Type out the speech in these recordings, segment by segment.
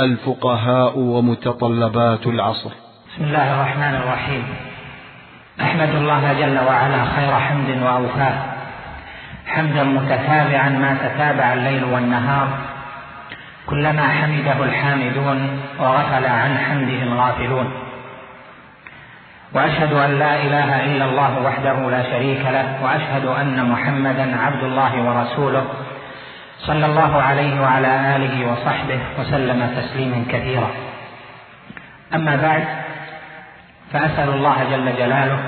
الفقهاء ومتطلبات العصر. بسم الله الرحمن الرحيم. أحمد الله جل وعلا خير حمد واوفاه حمدا متتابعا ما تتابع الليل والنهار. كلما حمده الحامدون وغفل عن حمده الغافلون. وأشهد أن لا إله إلا الله وحده لا شريك له وأشهد أن محمدا عبد الله ورسوله. صلى الله عليه وعلى آله وصحبه وسلم تسليما كثيرا. أما بعد فأسأل الله جل جلاله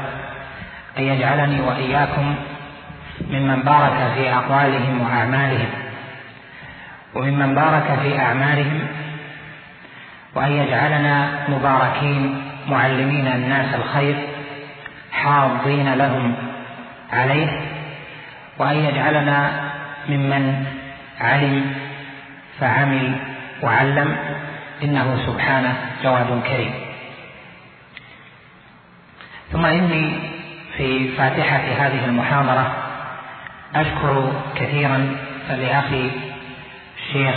أن يجعلني وإياكم ممن بارك في أقوالهم وأعمالهم وممن بارك في أعمالهم وأن يجعلنا مباركين معلمين الناس الخير حاضين لهم عليه وأن يجعلنا ممن علم فعمل وعلم إنه سبحانه جواد كريم. ثم إني في فاتحة هذه المحاضرة أشكر كثيرا لأخي الشيخ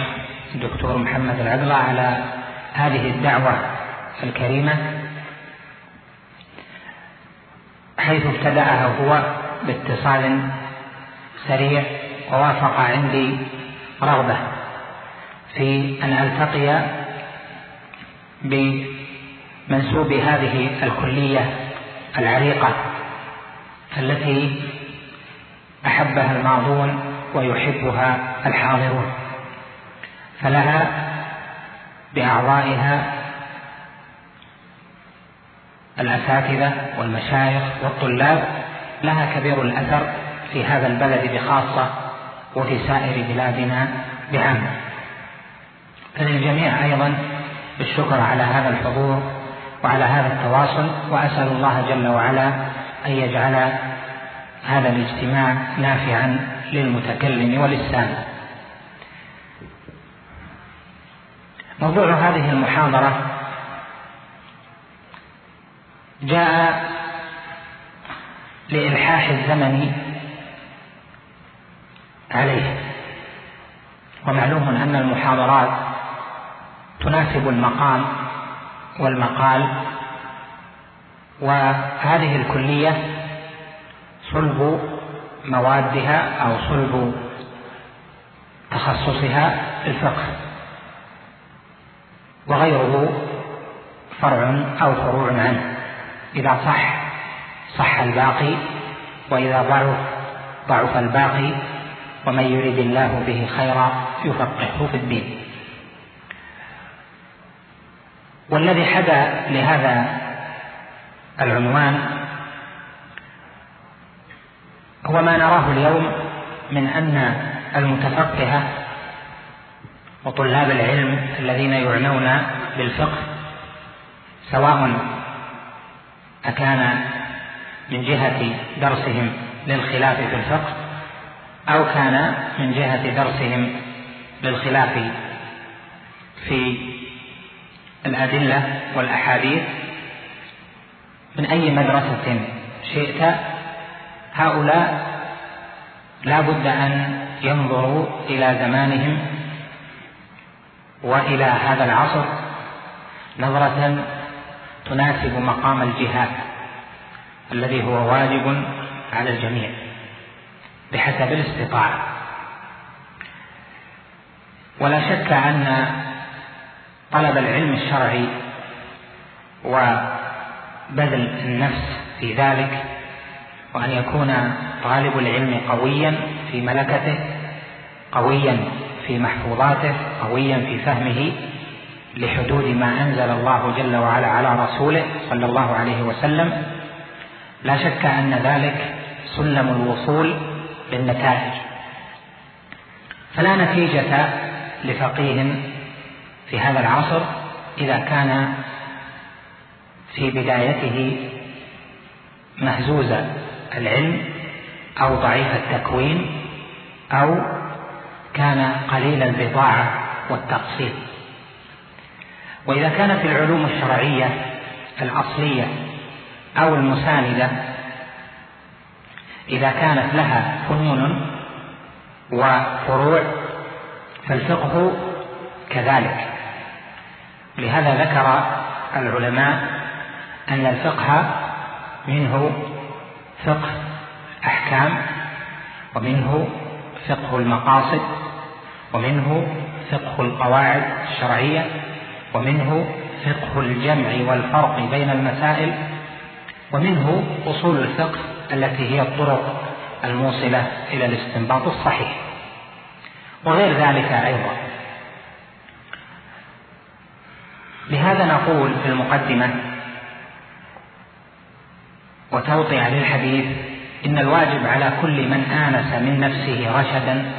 الدكتور محمد العقلة على هذه الدعوة الكريمة حيث ابتداها هو باتصال سريع ووافق عندي رغبة في أن ألتقي بمنسوب هذه الكلية العريقة التي أحبها الماضون ويحبها الحاضرون فلها بأعضائها الأساتذة والمشايخ والطلاب لها كبير الأثر في هذا البلد بخاصة وفي سائر بلادنا بعامة فللجميع أيضا بالشكر على هذا الحضور وعلى هذا التواصل وأسأل الله جل وعلا أن يجعل هذا الاجتماع نافعا للمتكلم وللسامع موضوع هذه المحاضرة جاء لإلحاح الزمن عليه. ومعلوم أن المحاضرات تناسب المقام والمقال وهذه الكلية صلب موادها أو صلب تخصصها الفقه وغيره فرع أو فروع عنه. إذا صح صح الباقي وإذا ضعف ضعف الباقي ومن يرد الله به خيرا يفقهه في الدين. والذي حدا لهذا العنوان هو ما نراه اليوم من أن المتفقه وطلاب العلم الذين يعنون بالفقه سواء أكان من جهة درسهم للخلاف في الفقه أو كان من جهة درسهم للخلاف في الأدلة والأحاديث من أي مدرسة شئت هؤلاء لا بد أن ينظروا إلى زمانهم وإلى هذا العصر نظرة تناسب مقام الجهاد الذي هو واجب على الجميع. بحسب الاستطاعة. ولا شك أن طلب العلم الشرعي وبذل النفس في ذلك وأن يكون طالب العلم قويا في ملكته قويا في محفوظاته قويا في فهمه لحدود ما أنزل الله جل وعلا على رسوله صلى الله عليه وسلم. لا شك أن ذلك سلم الوصول بالنتائج. فلا نتيجة لفقيه في هذا العصر إذا كان في بدايته مهزوز العلم أو ضعيف التكوين أو كان قليل البضاعة والتقصير. وإذا كانت العلوم الشرعية الأصلية أو المساندة إذا كانت لها فنون وفروع فالفقه كذلك. لهذا ذكر العلماء أن الفقه منه فقه أحكام ومنه فقه المقاصد ومنه فقه القواعد الشرعية ومنه فقه الجمع والفرق بين المسائل ومنه أصول الفقه التي هي الطرق الموصلة إلى الاستنباط الصحيح. وغير ذلك أيضا. لهذا نقول في المقدمة وتوطئة للحديث إن الواجب على كل من آنس من نفسه رشدا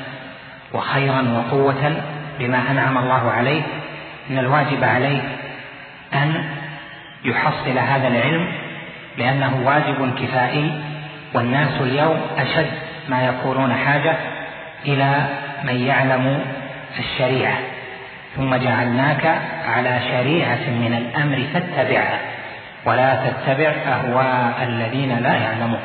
وخيرا وقوة بما أنعم الله عليه إن الواجب عليه أن يحصل هذا العلم لأنه واجب كفائي والناس اليوم أشد ما يكونون حاجة إلى من يعلم الشريعة. ثم جعلناك على شريعة من الأمر فاتبعها ولا تتبع أهواء الذين لا يعلمون.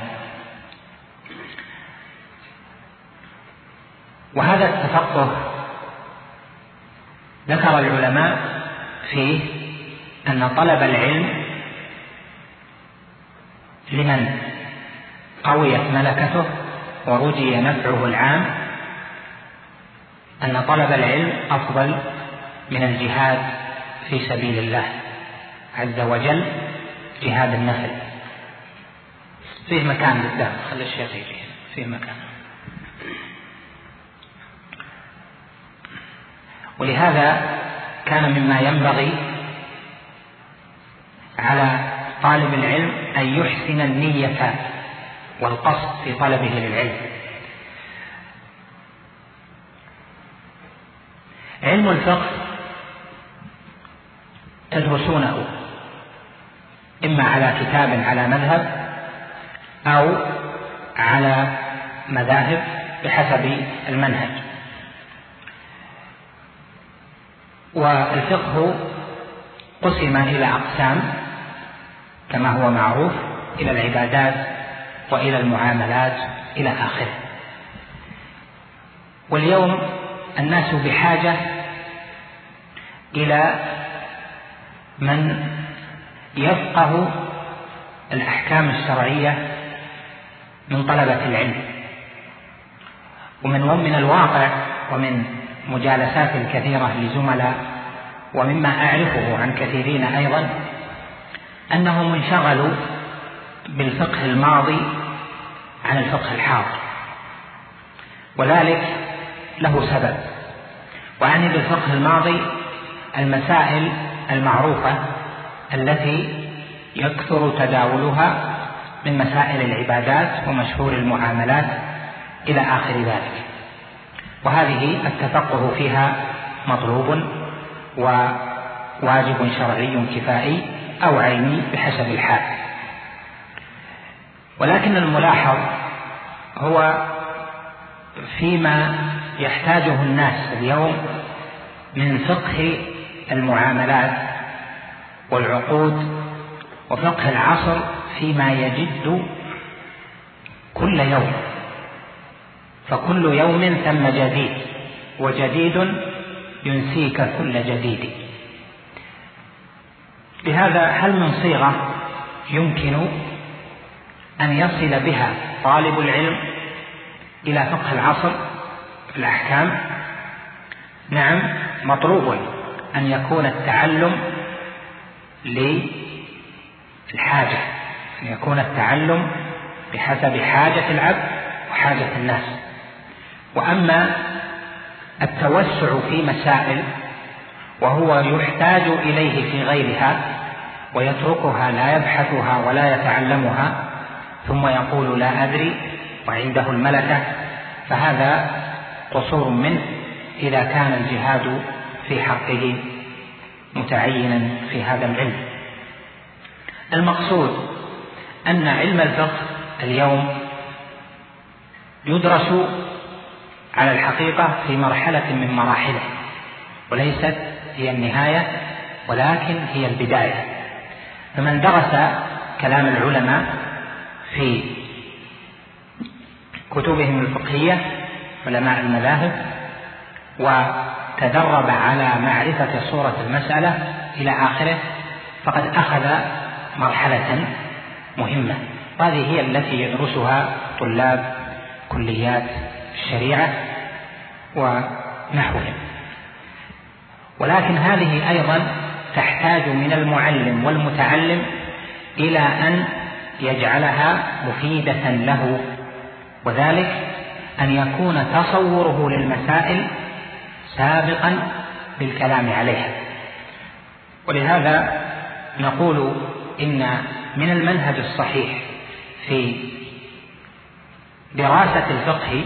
وهذا التفقه ذكر العلماء فيه أن طلب العلم لمن؟ قويت ملكته ورجي نفعه العام أن طلب العلم أفضل من الجهاد في سبيل الله عز وجل جهاد النفل فيه مكان قدام خلي الشيخ يجي. فيه مكان. ولهذا كان مما ينبغي على طالب العلم أن يحسن النية والقصد في طلبه للعلم. علم الفقه تدرسونه إما على كتاب على مذهب أو على مذاهب بحسب المنهج. والفقه قسم إلى أقسام كما هو معروف إلى العبادات وإلى المعاملات إلى آخره. واليوم الناس بحاجة إلى من يفقه الأحكام الشرعية من طلبة العلم. ومن من الواقع ومن مجالسات كثيرة لزملاء ومما أعرفه عن كثيرين أيضا أنهم انشغلوا بالفقه الماضي عن الفقه الحاضر. وذلك له سبب. وأعني بالفقه الماضي المسائل المعروفة التي يكثر تداولها من مسائل العبادات ومشهور المعاملات إلى آخر ذلك. وهذه التفقه فيها مطلوب وواجب شرعي كفائي أو عيني بحسب الحال. ولكن الملاحظ هو فيما يحتاجه الناس اليوم من فقه المعاملات والعقود وفقه العصر فيما يجد كل يوم. فكل يوم ثم جديد وجديد ينسيك كل جديد. لهذا هل من صيغة يمكن أن يصل بها طالب العلم إلى فقه العصر في الأحكام. نعم مطلوب أن يكون التعلم للحاجه أن يكون التعلم بحسب حاجة العبد وحاجة الناس. وأما التوسع في مسائل وهو يحتاج إليه في غيرها ويتركها لا يبحثها ولا يتعلمها ثم يقول لا أدري وعنده الملكة فهذا قصور منه إذا كان الجهاد في حقه متعينا في هذا العلم. المقصود أن علم الفقه اليوم يدرس على الحقيقة في مرحلة من مراحله وليست هي النهاية ولكن هي البداية. فمن درس كلام العلماء في كتبهم الفقهية علماء المذاهب وتدرب على معرفة صورة المسألة إلى آخره فقد أخذ مرحلة مهمة. وهذه هي التي يدرسها طلاب كليات الشريعة ونحوهم. ولكن هذه أيضا تحتاج من المعلم والمتعلم إلى أن يجعلها مفيدة له. وذلك أن يكون تصوره للمسائل سابقا بالكلام عليها. ولهذا نقول إن من المنهج الصحيح في دراسة الفقه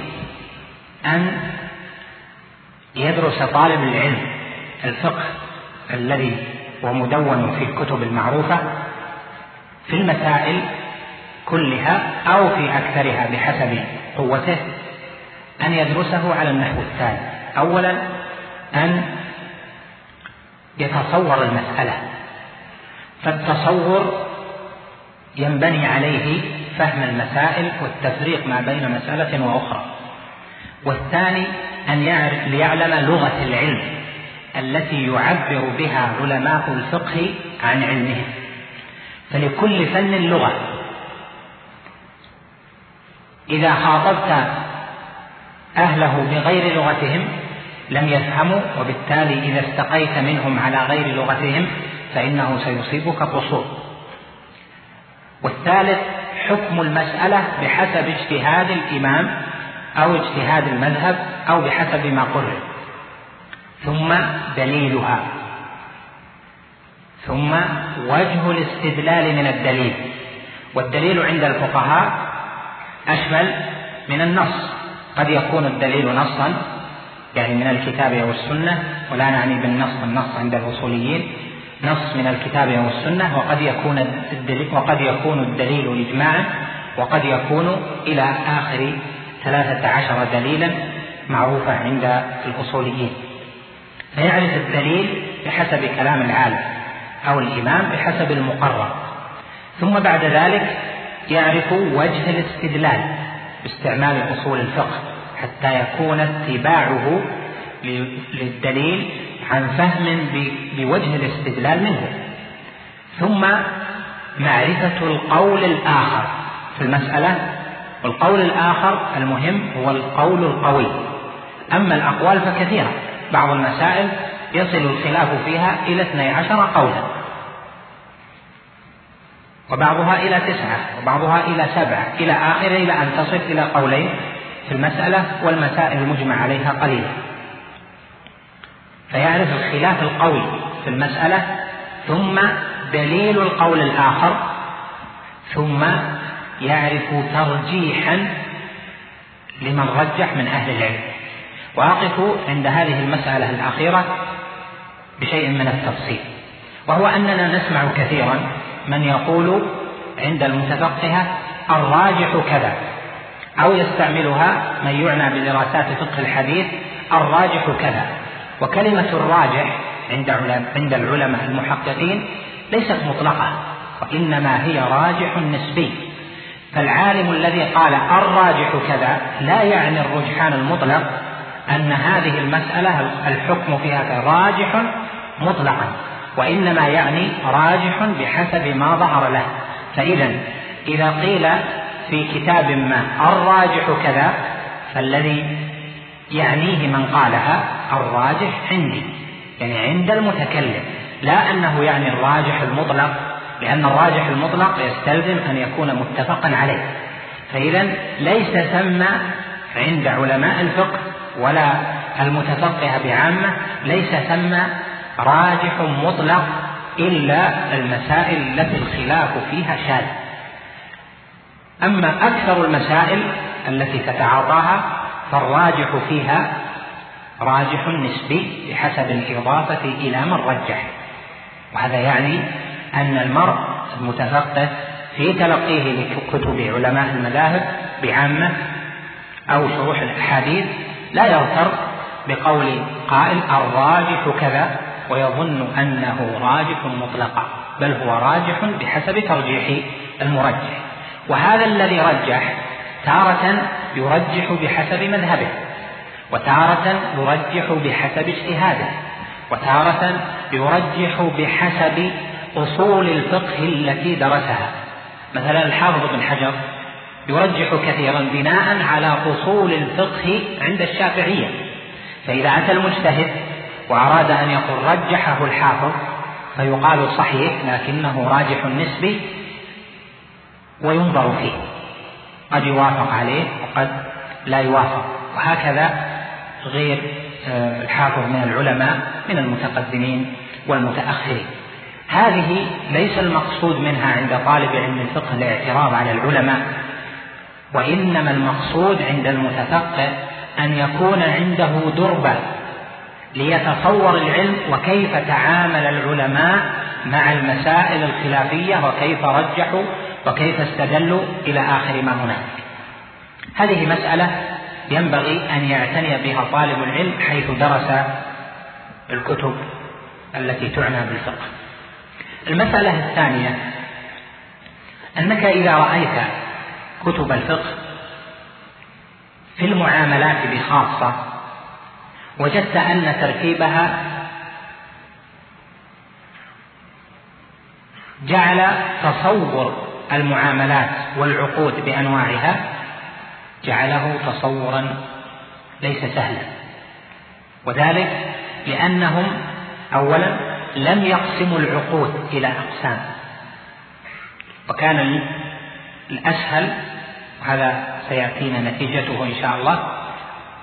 أن يدرس طالب العلم الفقه الذي هو مدون في الكتب المعروفة في المسائل كلها أو في أكثرها بحسب قوته أن يدرسه على النحو التالي أولا أن يتصور المسألة. فالتصور ينبني عليه فهم المسائل والتفريق ما بين مسألة وأخرى. والثاني أن يعرف ليعلم لغة العلم التي يعبر بها علماء الفقه عن علمهم. فلكل فن لغة. إذا خاطبت أهله بغير لغتهم لم يفهموا وبالتالي إذا استقيت منهم على غير لغتهم فإنه سيصيبك قصور. والثالث حكم المسألة بحسب اجتهاد الإمام أو اجتهاد المذهب أو بحسب ما قرر. ثم دليلها. ثم وجه الاستدلال من الدليل. والدليل عند الفقهاء أشمل من النص. قد يكون الدليل نصا يعني من الكتاب أو السنة ولا نعني بالنص النص عند الأصوليين. نص من الكتاب أو السنة وقد يكون الدليل وقد يكون الدليل إجماعا وقد يكون إلى آخر ثلاثة عشر دليلا معروفة عند الأصوليين. فيعرف الدليل بحسب كلام العالم أو الإمام بحسب المقرر. ثم بعد ذلك يعرف وجه الاستدلال باستعمال أصول الفقه حتى يكون اتباعه للدليل عن فهم بوجه الاستدلال منه. ثم معرفة القول الآخر في المسألة. والقول الآخر المهم هو القول القوي. أما الأقوال فكثيرة. بعض المسائل يصل الخلاف فيها إلى اثني عشر قولا. وبعضها إلى تسعة وبعضها إلى سبعة إلى آخره إلى أن تصل إلى قولين في المسألة والمسائل المجمع عليها قليلة فيعرف الخلاف القوي في المسألة ثم دليل القول الآخر ثم يعرف ترجيحا لمن رجح من أهل العلم. وأقف عند هذه المسألة الأخيرة بشيء من التفصيل وهو أننا نسمع كثيرا من يقول عند المتفقهة الراجح كذا أو يستعملها من يعنى بدراسات فقه الحديث الراجح كذا. وكلمة الراجح عند عند العلماء المحققين ليست مطلقة وإنما هي راجح نسبي. فالعالم الذي قال الراجح كذا لا يعني الرجحان المطلق أن هذه المسألة الحكم فيها راجح مطلقا. وإنما يعني راجح بحسب ما ظهر له. فإذا إذا قيل في كتاب ما الراجح كذا فالذي يعنيه من قالها الراجح عندي يعني عند المتكلم. لا أنه يعني الراجح المطلق لأن الراجح المطلق يستلزم أن يكون متفقا عليه. فإذا ليس ثم عند علماء الفقه ولا المتفقه بعامة ليس ثم راجح مطلق إلا المسائل التي الخلاف فيها شاذ. أما أكثر المسائل التي تتعاطاها فالراجح فيها راجح نسبي بحسب الإضافة إلى من رجح. وهذا يعني أن المرء المتفقه في تلقيه لكتب علماء المذاهب بعامة أو شروح الأحاديث لا يغتر بقول قائل الراجح كذا ويظن أنه راجح مطلقا بل هو راجح بحسب ترجيح المرجح. وهذا الذي رجح تارة يرجح بحسب مذهبه وتارة يرجح بحسب اجتهاده وتارة يرجح بحسب أصول الفقه التي درسها. مثلا الحافظ بن حجر يرجح كثيرا بناء على أصول الفقه عند الشافعية فإذا أتى المجتهد وأراد أن يقول رجحه الحافظ فيقال صحيح لكنه راجح نسبي وينظر فيه. قد يوافق عليه وقد لا يوافق. وهكذا غير آه، الحافظ من العلماء من المتقدمين والمتأخرين. هذه ليس المقصود منها عند طالب علم الفقه الاعتراض على العلماء وإنما المقصود عند المتفقه أن يكون عنده دربة ليتصور العلم وكيف تعامل العلماء مع المسائل الخلافية وكيف رجحوا وكيف استدلوا إلى آخر ما هناك. هذه مسألة ينبغي أن يعتني بها طالب العلم حيث درس الكتب التي تعنى بالفقه. المسألة الثانية أنك إذا رأيت كتب الفقه في المعاملات بخاصة وجدت أن ترتيبها جعل تصور المعاملات والعقود بأنواعها جعله تصورا ليس سهلا. وذلك لأنهم أولا لم يقسموا العقود إلى أقسام. وكان الأسهل وهذا سيأتينا نتيجته إن شاء الله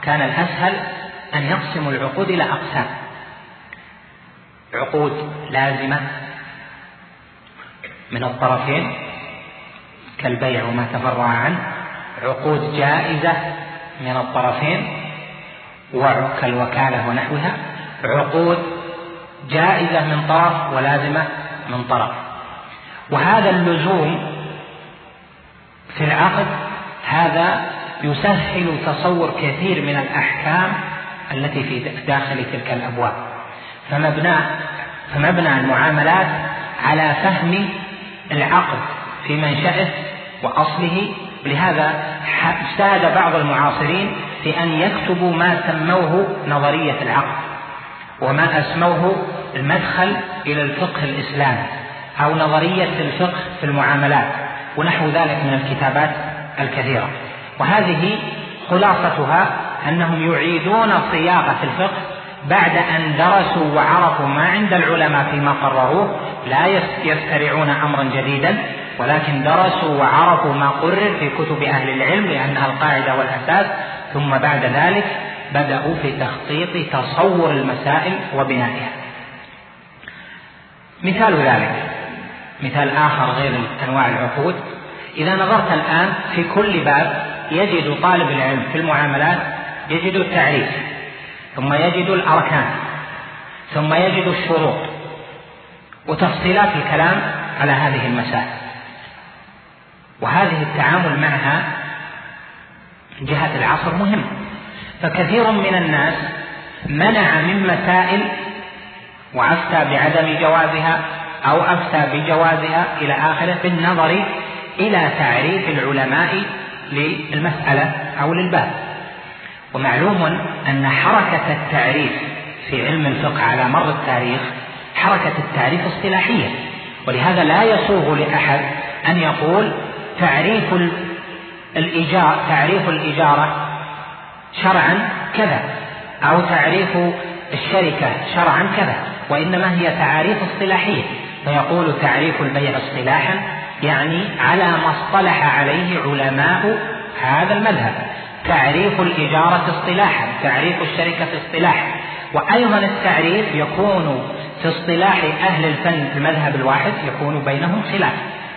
كان الأسهل أن يقسموا العقود إلى أقسام. عقود لازمة من الطرفين كالبيع وما تفرع عنه. عقود جائزة من الطرفين كالوكالة ونحوها. عقود جائزة من طرف ولازمة من طرف. وهذا اللزوم في العقد هذا يسهل تصور كثير من الأحكام التي في داخل تلك الأبواب. فمبنى فمبنى المعاملات على فهم العقد في منشأه وأصله. لهذا اجتهد بعض المعاصرين في أن يكتبوا ما سموه نظرية العقد وما أسموه المدخل إلى الفقه الإسلامي أو نظرية الفقه في المعاملات ونحو ذلك من الكتابات الكثيرة. وهذه خلاصتها أنهم يعيدون صياغة الفقه بعد أن درسوا وعرفوا ما عند العلماء فيما قرروه. لا يخترعون أمرا جديدا ولكن درسوا وعرفوا ما قرر في كتب أهل العلم لأنها القاعدة والأساس. ثم بعد ذلك بدأوا في تخطيط تصور المسائل وبنائها. مثال ذلك مثال آخر غير أنواع العقود. إذا نظرت الآن في كل باب يجد طالب العلم في المعاملات يجد التعريف ثم يجد الأركان ثم يجد الشروط وتفصيلات الكلام على هذه المسائل. وهذه التعامل معها من جهة العصر مهم. فكثير من الناس منع من مسائل وأفتى بعدم جوازها أو أفتى بجوازها إلى آخره بالنظر إلى تعريف العلماء للمسألة أو للباب. ومعلوم أن حركة التعريف في علم الفقه على مر التاريخ حركة التعريف اصطلاحية ولهذا لا يسوغ لأحد أن يقول تعريف الإيجار تعريف الإجارة شرعا كذا أو تعريف الشركة شرعا كذا وإنما هي تعاريف اصطلاحية. فيقول تعريف البيع اصطلاحا يعني على ما اصطلح عليه علماء هذا المذهب. تعريف الإجارة اصطلاحا تعريف الشركة اصطلاحا. وأيضا التعريف يكون في اصطلاح أهل الفن في المذهب الواحد يكون بينهم خلاف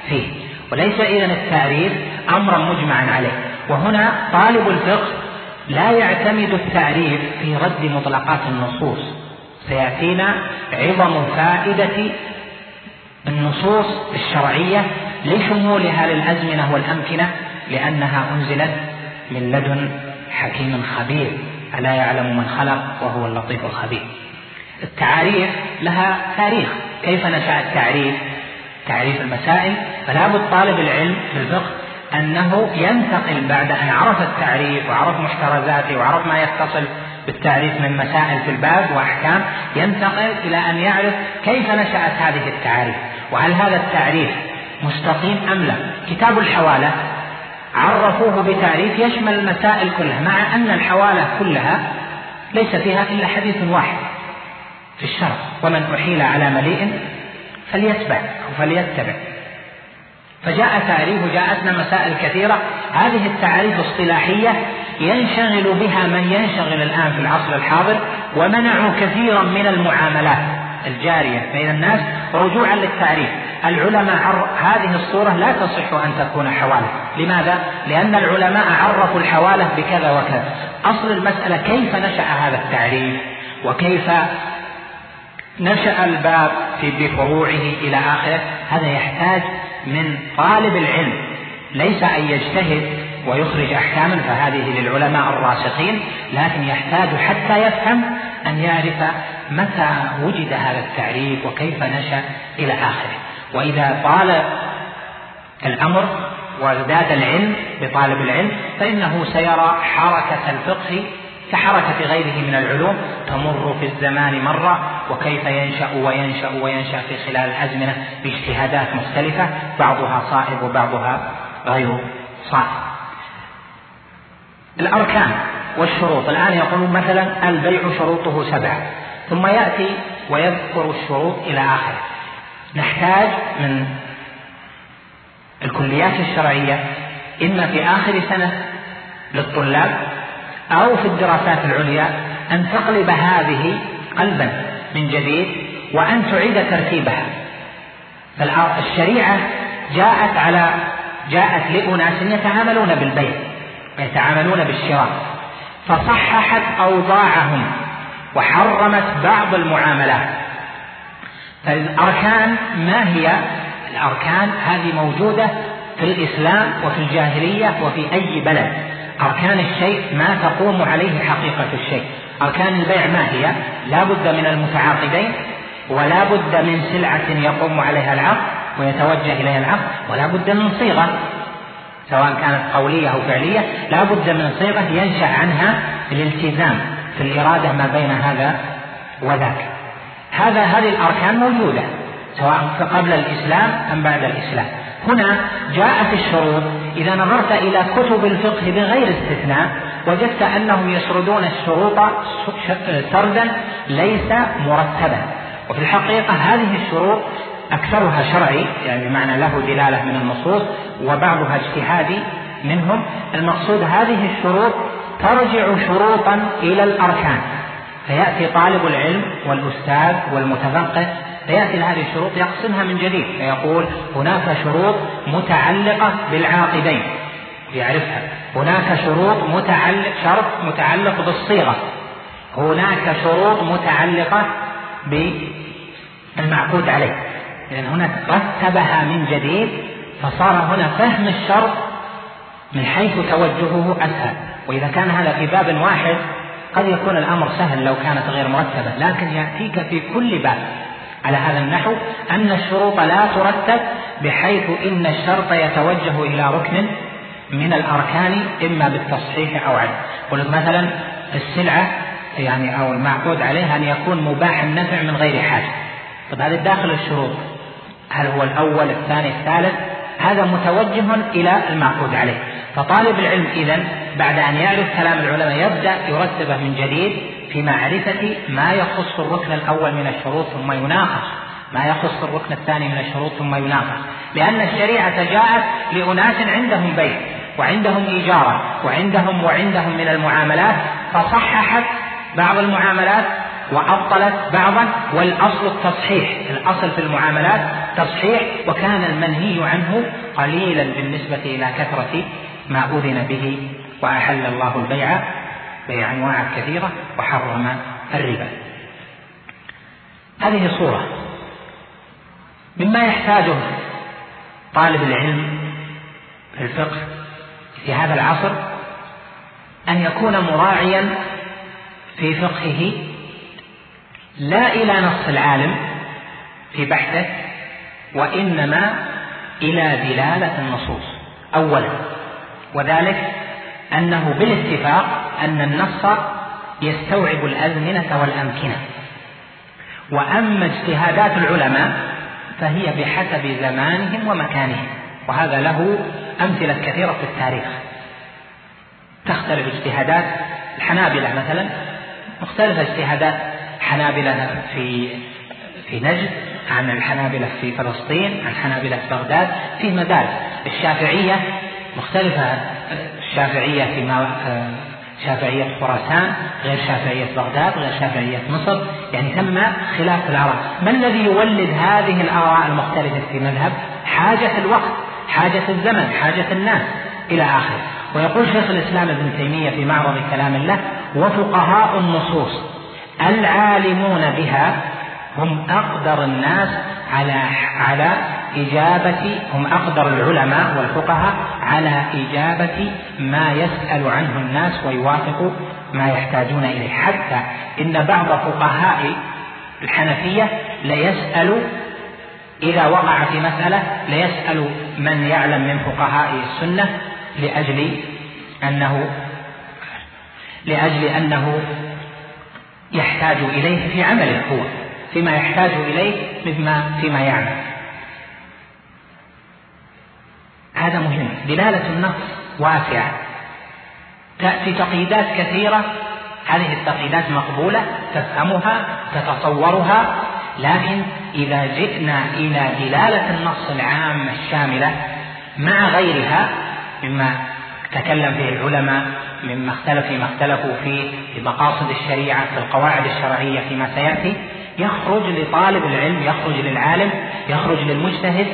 فيه. وليس إذا التعريف أمرا مجمعا عليه. وهنا طالب الفقه لا يعتمد التعريف في رد مطلقات النصوص. سيأتينا عظم فائدة النصوص الشرعية لشمولها للأزمنة والأمكنة لأنها أنزلت من لدن حكيم خبير ألا يعلم من خلق وهو اللطيف الخبير. التعاريف لها تاريخ. كيف نشأ التعريف؟ تعريف المسائل. فلا بد طالب العلم في الفقه أنه ينتقل بعد أن عرف التعريف وعرف محترزاته وعرف ما يتصل بالتعريف من مسائل في الباب وأحكام ينتقل إلى أن يعرف كيف نشأت هذه التعاريف وهل هذا التعريف مستقيم أم لا؟ كتاب الحوالة عرفوه بتعريف يشمل المسائل كلها مع أن الحوالة كلها ليس فيها إلا حديث واحد في الشرع. ومن أحيل على مليء فليتبع أو فليتبع. فجاء تعريف جاءتنا مسائل كثيرة. هذه التعاريف اصطلاحية ينشغل بها من ينشغل الآن في العصر الحاضر ومنعوا كثيرا من المعاملات الجارية بين الناس رجوعا للتعريف. العلماء هذه الصورة لا تصح أن تكون حوالة. لماذا؟ لأن العلماء عرفوا الحوالة بكذا وكذا. أصل المسألة كيف نشأ هذا التعريف؟ وكيف نشأ الباب في بفروعه إلى آخره؟ هذا يحتاج من طالب العلم. ليس أن يجتهد ويخرج أحكاما فهذه للعلماء الراسخين لكن يحتاج حتى يفهم أن يعرف متى وجد هذا التعريف وكيف نشأ إلى آخره. وإذا طال الأمر وازداد العلم بطالب العلم فإنه سيرى حركة الفقه كحركة غيره من العلوم تمر في الزمان مرة وكيف ينشأ وينشأ وينشأ في خلال الأزمنة باجتهادات مختلفة بعضها صائب وبعضها غير صائب. الأركان والشروط الآن يقولون مثلا البيع شروطه سبعة ثم يأتي ويذكر الشروط إلى آخره. نحتاج من الكليات الشرعية إما في آخر سنة للطلاب أو في الدراسات العليا أن تقلب هذه قلبا من جديد وأن تعيد ترتيبها. فالشريعة جاءت على جاءت لأناس يتعاملون بالبيع ويتعاملون بالشراء فصححت أوضاعهم وحرمت بعض المعاملات. فالأركان ما هي؟ الأركان هذه موجودة في الإسلام وفي الجاهلية وفي أي بلد. أركان الشيء ما تقوم عليه حقيقة الشيء. أركان البيع ما هي؟ لا بد من المتعاقدين ولا بد من سلعة يقوم عليها العقد ويتوجه إليها العقد ولا بد من صيغة سواء كانت قولية أو فعلية لا بد من صيغة ينشأ عنها الالتزام في الإرادة ما بين هذا وذاك. هذا هذه الأركان موجودة سواء قبل الإسلام أم بعد الإسلام. هنا جاءت الشروط إذا نظرت إلى كتب الفقه بغير استثناء وجدت أنهم يسردون الشروط سردا ليس مرتبا. وفي الحقيقة هذه الشروط أكثرها شرعي يعني بمعنى له دلالة من النصوص وبعضها اجتهادي منهم. المقصود هذه الشروط ترجع شروطا إلى الأركان. فيأتي طالب العلم والأستاذ والمتفقه فيأتي هذه الشروط يقسمها من جديد فيقول هناك شروط متعلقة بالعاقدين. يعرفها. هناك شروط متعلق شرط متعلق بالصيغة. هناك شروط متعلقة بالمعقود عليه. لأن هنا رتبها من جديد فصار هنا فهم الشرط من حيث توجهه أسهل. وإذا كان هذا في باب واحد قد يكون الأمر سهل لو كانت غير مرتبة لكن يأتيك في كل باب على هذا النحو أن الشروط لا ترتب بحيث إن الشرط يتوجه إلى ركن من الأركان إما بالتصحيح أو عدم قلت مثلا السلعة يعني أو المعقود عليها أن يكون مباح النفع من غير حاجة. طب هذا داخل الشروط. هل هو الأول الثاني الثالث؟ هذا متوجه إلى المعقود عليه. فطالب العلم إذا بعد أن يعرف كلام العلماء يبدأ يرتبه من جديد في معرفة ما يخص الركن الأول من الشروط ثم يناقش. ما يخص الركن الثاني من الشروط ثم يناقش. لأن الشريعة جاءت لأناس عندهم بيت وعندهم إيجارة وعندهم وعندهم من المعاملات فصححت بعض المعاملات وأبطلت بعضا والأصل التصحيح. الأصل في المعاملات تصحيح وكان المنهي عنه قليلا بالنسبة إلى كثرة ما أذن به وأحل الله البيع بيع أنواع كثيرة وحرم الربا. هذه صورة. مما يحتاجه طالب العلم في الفقه في هذا العصر أن يكون مراعيا في فقهه لا إلى نص العالم في بحثه وإنما إلى دلالة النصوص. أولا وذلك أنه بالاتفاق أن النص يستوعب الأزمنة والأمكنة. وأما اجتهادات العلماء فهي بحسب زمانهم ومكانهم وهذا له أمثلة كثيرة في التاريخ. تختلف اجتهادات الحنابلة مثلا مختلفة اجتهادات حنابلة في في نجد عن الحنابلة في فلسطين عن الحنابلة في بغداد في مدارس. الشافعية مختلفة الشافعية في شافعية خراسان غير شافعية بغداد غير شافعية مصر يعني ثم خلاف الآراء. ما الذي يولد هذه الآراء المختلفة في مذهب؟ حاجة الوقت حاجة الزمن حاجة الناس إلى آخره. ويقول شيخ الإسلام ابن تيمية في معرض كلام الله وفقهاء النصوص العالمون بها هم أقدر الناس على على إجابة هم أقدر العلماء والفقهاء على إجابة ما يسأل عنه الناس ويوافق ما يحتاجون إليه. حتى إن بعض فقهاء الحنفية ليسأل إذا وقع في مسألة ليسأل من يعلم من فقهاء السنة لأجل أنه لأجل أنه يحتاج إليه في عمله هو فيما يحتاج إليه مما فيما يعمل. هذا مهم. دلالة النص واسعة. تأتي تقييدات كثيرة. هذه التقييدات مقبولة. تفهمها تتصورها. لكن إذا جئنا إلى دلالة النص العام الشاملة مع غيرها مما تكلم فيه العلماء مما اختلف فيما اختلفوا فيه في مقاصد الشريعة في القواعد الشرعية فيما سيأتي يخرج لطالب العلم يخرج للعالم يخرج للمجتهد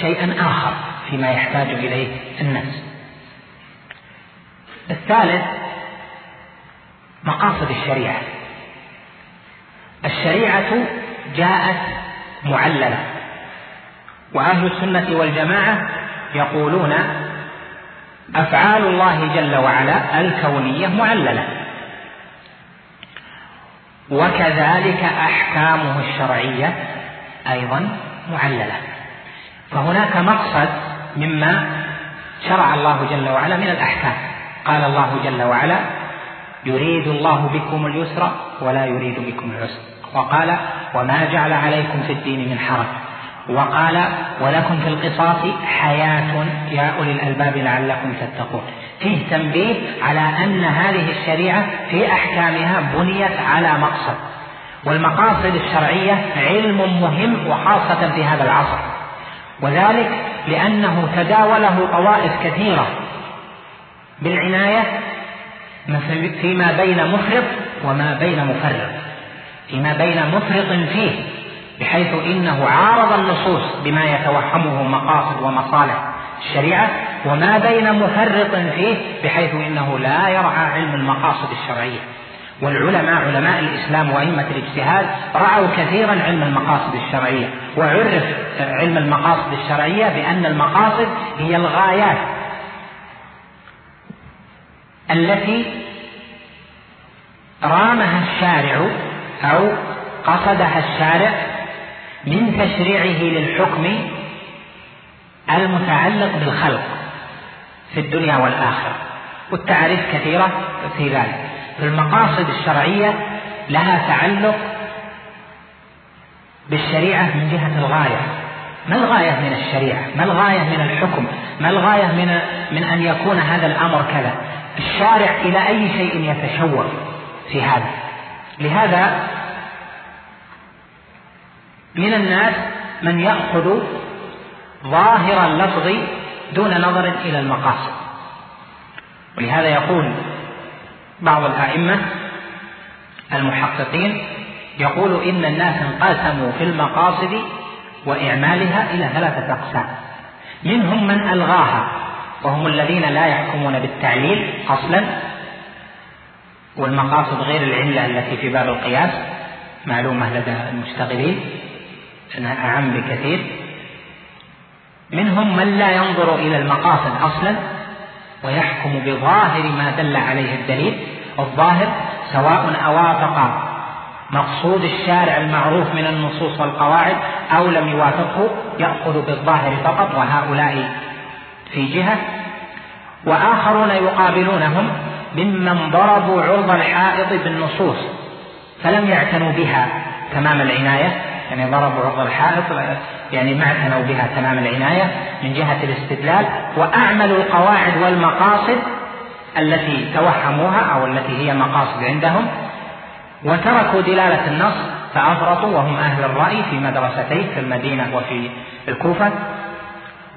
شيئا آخر. فيما يحتاج إليه الناس. الثالث مقاصد الشريعة. الشريعة جاءت معللة وأهل السنة والجماعة يقولون أفعال الله جل وعلا الكونية معللة. وكذلك أحكامه الشرعية أيضا معللة. فهناك مقصد مما شرع الله جل وعلا من الأحكام. قال الله جل وعلا يريد الله بكم اليسر ولا يريد بكم العسر. وقال وما جعل عليكم في الدين من حرج. وقال ولكم في القصاص حياة يا أولي الألباب لعلكم تتقون. فيه تنبيه على أن هذه الشريعة في أحكامها بنيت على مقصد. والمقاصد الشرعية علم مهم وخاصة في هذا العصر. وذلك لأنه تداوله طوائف كثيرة. بالعناية فيما بين مفرط وما بين مفرط. فيما بين مفرط فيه بحيث إنه عارض النصوص بما يتوهمه مقاصد ومصالح الشريعة وما بين مفرط فيه بحيث إنه لا يرعى علم المقاصد الشرعية. والعلماء علماء الإسلام وأئمة الاجتهاد رأوا كثيرا علم المقاصد الشرعية وعرف علم المقاصد الشرعية بأن المقاصد هي الغايات التي رامها الشارع أو قصدها الشارع من تشريعه للحكم المتعلق بالخلق في الدنيا والآخرة والتعريف كثيرة في ذلك. المقاصد الشرعية لها تعلق بالشريعة من جهة الغاية. ما الغاية من الشريعة؟ ما الغاية من الحكم؟ ما الغاية من, من أن يكون هذا الأمر كذا؟ الشارع إلى أي شيء يتشوف في هذا؟ لهذا من الناس من يأخذ ظاهر اللفظ دون نظر إلى المقاصد. ولهذا يقول بعض الأئمة المحققين يقول إن الناس انقسموا في المقاصد وإعمالها إلى ثلاثة أقسام. منهم من ألغاها وهم الذين لا يحكمون بالتعليل أصلا والمقاصد غير العلة التي في باب القياس. معلومة لدى المشتغلين أنها أعم بكثير. منهم من لا ينظر إلى المقاصد أصلا ويحكم بظاهر ما دل عليه الدليل الظاهر سواء أوافق مقصود الشارع المعروف من النصوص والقواعد أو لم يوافقه يأخذ بالظاهر فقط وهؤلاء في جهة. وآخرون يقابلونهم ممن ضربوا عرض الحائط بالنصوص فلم يعتنوا بها تمام العناية. يعني ضربوا عرض الحائط يعني ما اعتنوا بها تمام العناية من جهة الاستدلال وأعملوا القواعد والمقاصد التي توهموها أو التي هي مقاصد عندهم وتركوا دلالة النص فأفرطوا وهم أهل الرأي في مدرستين في المدينة وفي الكوفة.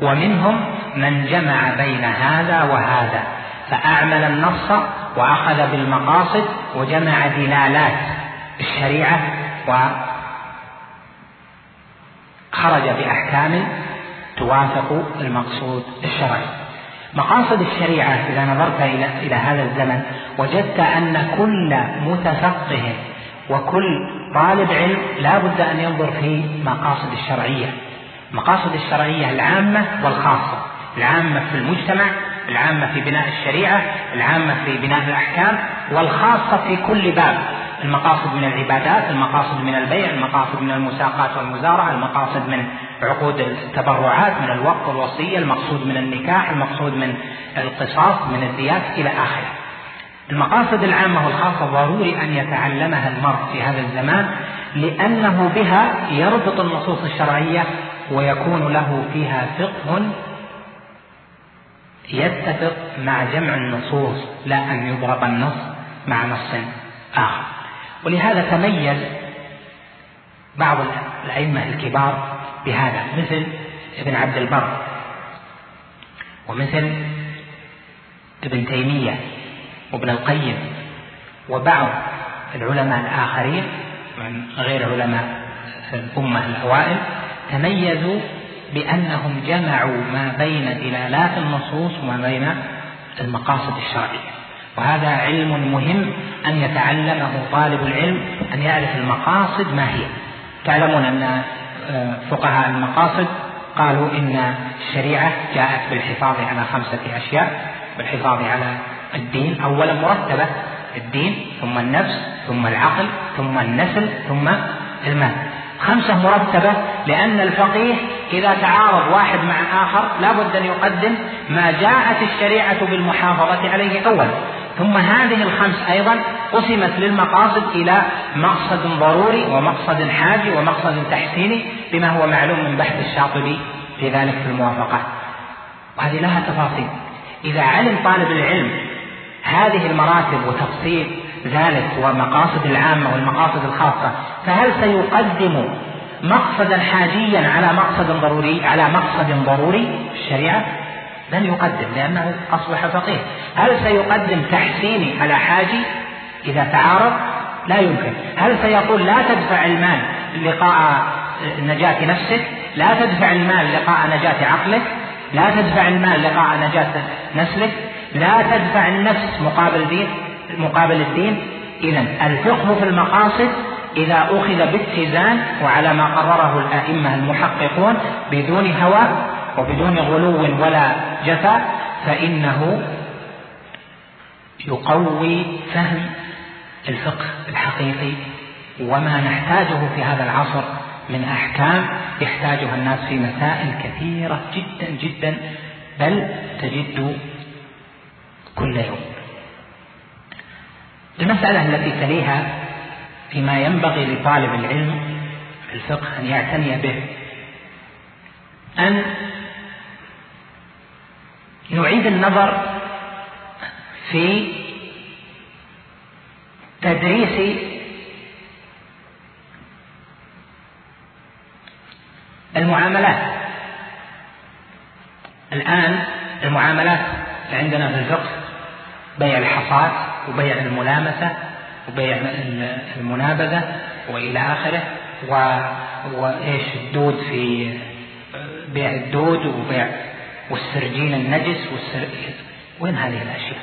ومنهم من جمع بين هذا وهذا فأعمل النص وأخذ بالمقاصد وجمع دلالات الشريعة وخرج بأحكام توافق المقصود الشرعي. مقاصد الشريعة إذا نظرت إلى إلى هذا الزمن وجدت أن كل متفقه وكل طالب علم لا بد أن ينظر في مقاصد الشرعية. مقاصد الشرعية العامة والخاصة. العامة في المجتمع العامة في بناء الشريعة العامة في بناء الأحكام والخاصة في كل باب. المقاصد من العبادات المقاصد من البيع المقاصد من المساقات والمزارعة المقاصد من عقود التبرعات من الوقت والوصية المقصود من النكاح المقصود من القصاص من الديات إلى آخره. المقاصد العامة والخاصة ضروري أن يتعلمها المرء في هذا الزمان لأنه بها يربط النصوص الشرعية ويكون له فيها فقه يتفق مع جمع النصوص لا أن يضرب النص مع نص آخر. ولهذا تميز بعض الأئمة الكبار بهذا مثل ابن عبد البر ومثل ابن تيمية وابن القيم وبعض العلماء الآخرين من غير علماء الأمة الأوائل تميزوا بأنهم جمعوا ما بين دلالات النصوص وما بين المقاصد الشرعية. وهذا علم مهم أن يتعلمه طالب العلم أن يعرف المقاصد ما هي. تعلمون أن آه، فقهاء المقاصد قالوا إن الشريعة جاءت بالحفاظ على خمسة أشياء بالحفاظ على الدين. أولا مرتبة الدين ثم النفس ثم العقل ثم النسل ثم المال. خمسة مرتبة لأن الفقيه إذا تعارض واحد مع آخر لا بد أن يقدم ما جاءت الشريعة بالمحافظة عليه أولا. ثم هذه الخمس أيضا قسمت للمقاصد إلى مقصد ضروري ومقصد حاجي ومقصد تحسيني بما هو معلوم من بحث الشاطبي في ذلك في الموافقات وهذه لها تفاصيل. إذا علم طالب العلم هذه المراتب وتفصيل ذلك والمقاصد العامة والمقاصد الخاصة فهل سيقدم مقصدا حاجيا على مقصد ضروري على مقصد ضروري؟ في الشريعة لن يقدم لأنه أصبح فقيه. هل سيقدم تحسيني على حاجي؟ إذا تعارض لا يمكن. هل سيقول لا تدفع المال لقاء نجاة نفسك؟ لا تدفع المال لقاء نجاة عقلك؟ لا تدفع المال لقاء نجاة نسلك؟ لا تدفع النفس مقابل دين مقابل الدين؟ إذا الفقه في المقاصد إذا أخذ باتزان وعلى ما قرره الأئمة المحققون بدون هوى وبدون غلو ولا جفا فإنه يقوي فهم الفقه الحقيقي وما نحتاجه في هذا العصر من أحكام يحتاجها الناس في مسائل كثيرة جدا جدا بل تجد كل يوم. المسألة التي تليها فيما ينبغي لطالب العلم في الفقه أن يعتني به أن نعيد النظر في تدريس المعاملات. الآن المعاملات عندنا في الفقه بيع الحصاد وبيع الملامسة وبيع المنابذة وإلى آخره وإيش الدود في بيع الدود وبيع والسرجين النجس والسر... وين هذه الأشياء؟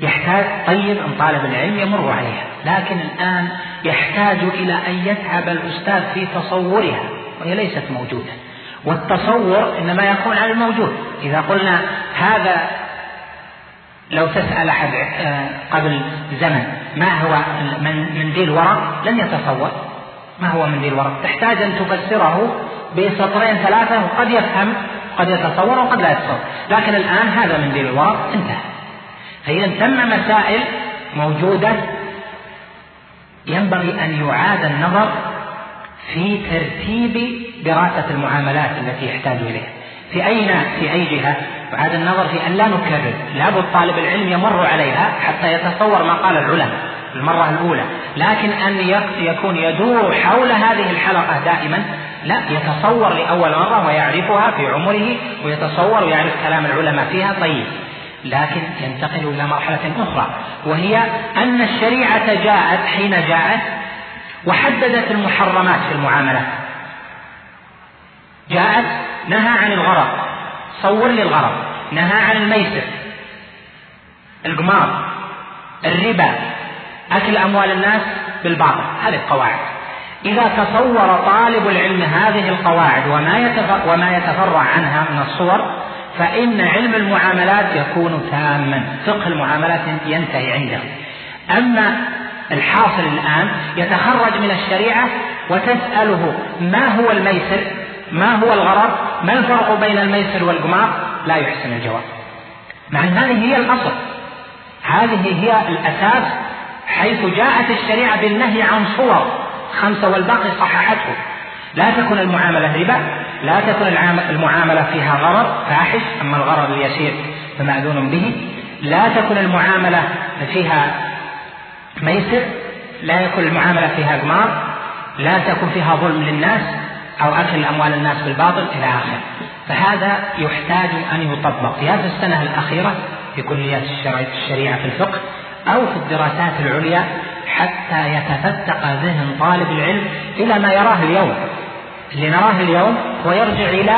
يحتاج طيب أن طالب العلم يمر عليها لكن الآن يحتاج إلى أن يتعب الأستاذ في تصورها وهي ليست موجودة. والتصور إنما يكون على الموجود. إذا قلنا هذا لو تسأل أحد آه، قبل زمن ما هو منديل ورق لن يتصور. ما هو منديل ورق تحتاج أن تفسره بسطرين ثلاثة وقد يفهم قد يتصور وقد لا يتصور. لكن الآن هذا منديل الورق انتهى. فإذا ثم مسائل موجودة ينبغي أن يعاد النظر في ترتيب دراسة المعاملات التي يحتاج إليها. في أين في أي جهة؟ وعاد النظر في أن لا نكرر. لابد طالب العلم يمر عليها حتى يتصور ما قال العلماء المرة الأولى. لكن أن يكون يدور حول هذه الحلقة دائما لا يتصور لأول مرة ويعرفها في عمره ويتصور ويعرف كلام العلماء فيها طيب. لكن ينتقل إلى مرحلة أخرى وهي أن الشريعة جاءت حين جاءت وحددت المحرمات في المعاملات جاءت نهى عن الغرض. صور لي الغرض نهى عن الميسر القمار الربا أكل أموال الناس بالباطل. هذه القواعد. إذا تصور طالب العلم هذه القواعد وما وما يتفرع عنها من الصور فإن علم المعاملات يكون تاما فقه المعاملات ينتهي عنده أما الحاصل الآن يتخرج من الشريعة وتسأله ما هو الميسر ما هو الغرض ما الفرق بين الميسر والقمار لا يحسن الجواب. مع أن هذه هي الأصل. هذه هي الأساس حيث جاءت الشريعة بالنهي عن صور. خمسة والباقي صححته. لا تكن المعاملة ربا لا تكن المعاملة فيها غرض فاحش أما الغرض اليسير فمأذون به. لا تكن المعاملة فيها ميسر لا يكون المعاملة فيها قمار لا تكن فيها ظلم للناس أو أكل أموال الناس بالباطل إلى آخره فهذا يحتاج أن يطبق يا في السنة الأخيرة في كليات الشريعة في الفقه أو في الدراسات العليا حتى يتفتق ذهن طالب العلم إلى ما يراه اليوم. اللي نراه اليوم هو يرجع إلى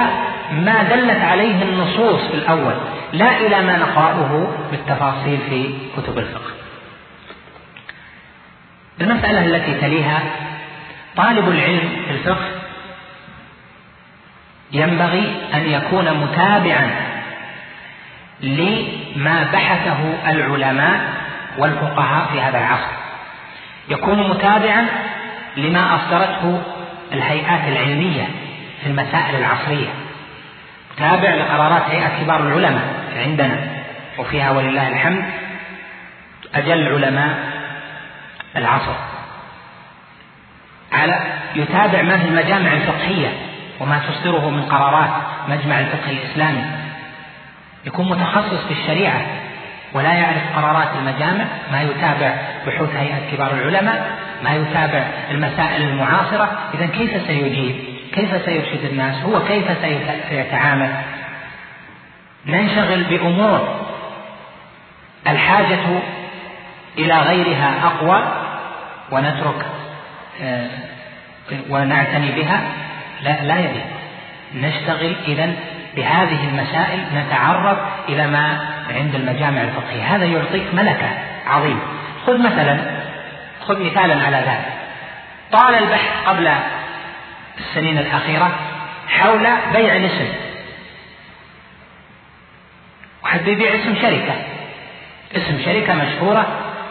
ما دلت عليه النصوص في الأول لا إلى ما نقرأه بالتفاصيل في كتب الفقه. المسألة التي تليها طالب العلم في الفقه ينبغي أن يكون متابعا لما بحثه العلماء والفقهاء في هذا العصر. يكون متابعا لما أصدرته الهيئات العلمية في المسائل العصرية. تابع لقرارات هيئة كبار العلماء عندنا وفيها ولله الحمد أجل علماء العصر. على يتابع ما في المجامع الفقهية وما تصدره من قرارات مجمع الفقه الإسلامي. يكون متخصص في الشريعة ولا يعرف قرارات المجامع ما يتابع بحوث هيئة كبار العلماء ما يتابع المسائل المعاصرة. إذا كيف سيجيب؟ كيف سيرشد الناس؟ هو كيف سيتعامل؟ ننشغل بأمور الحاجة إلى غيرها أقوى ونترك آه، ونعتني بها. لا لا يليق نشتغل إذا بهذه المسائل نتعرض إلى ما عند المجامع الفقهية. هذا يعطيك ملكة عظيمة. خذ مثلا خذ مثالا على ذلك. طال البحث قبل السنين الأخيرة حول بيع الاسم. واحد بيبيع اسم شركة. اسم شركة مشهورة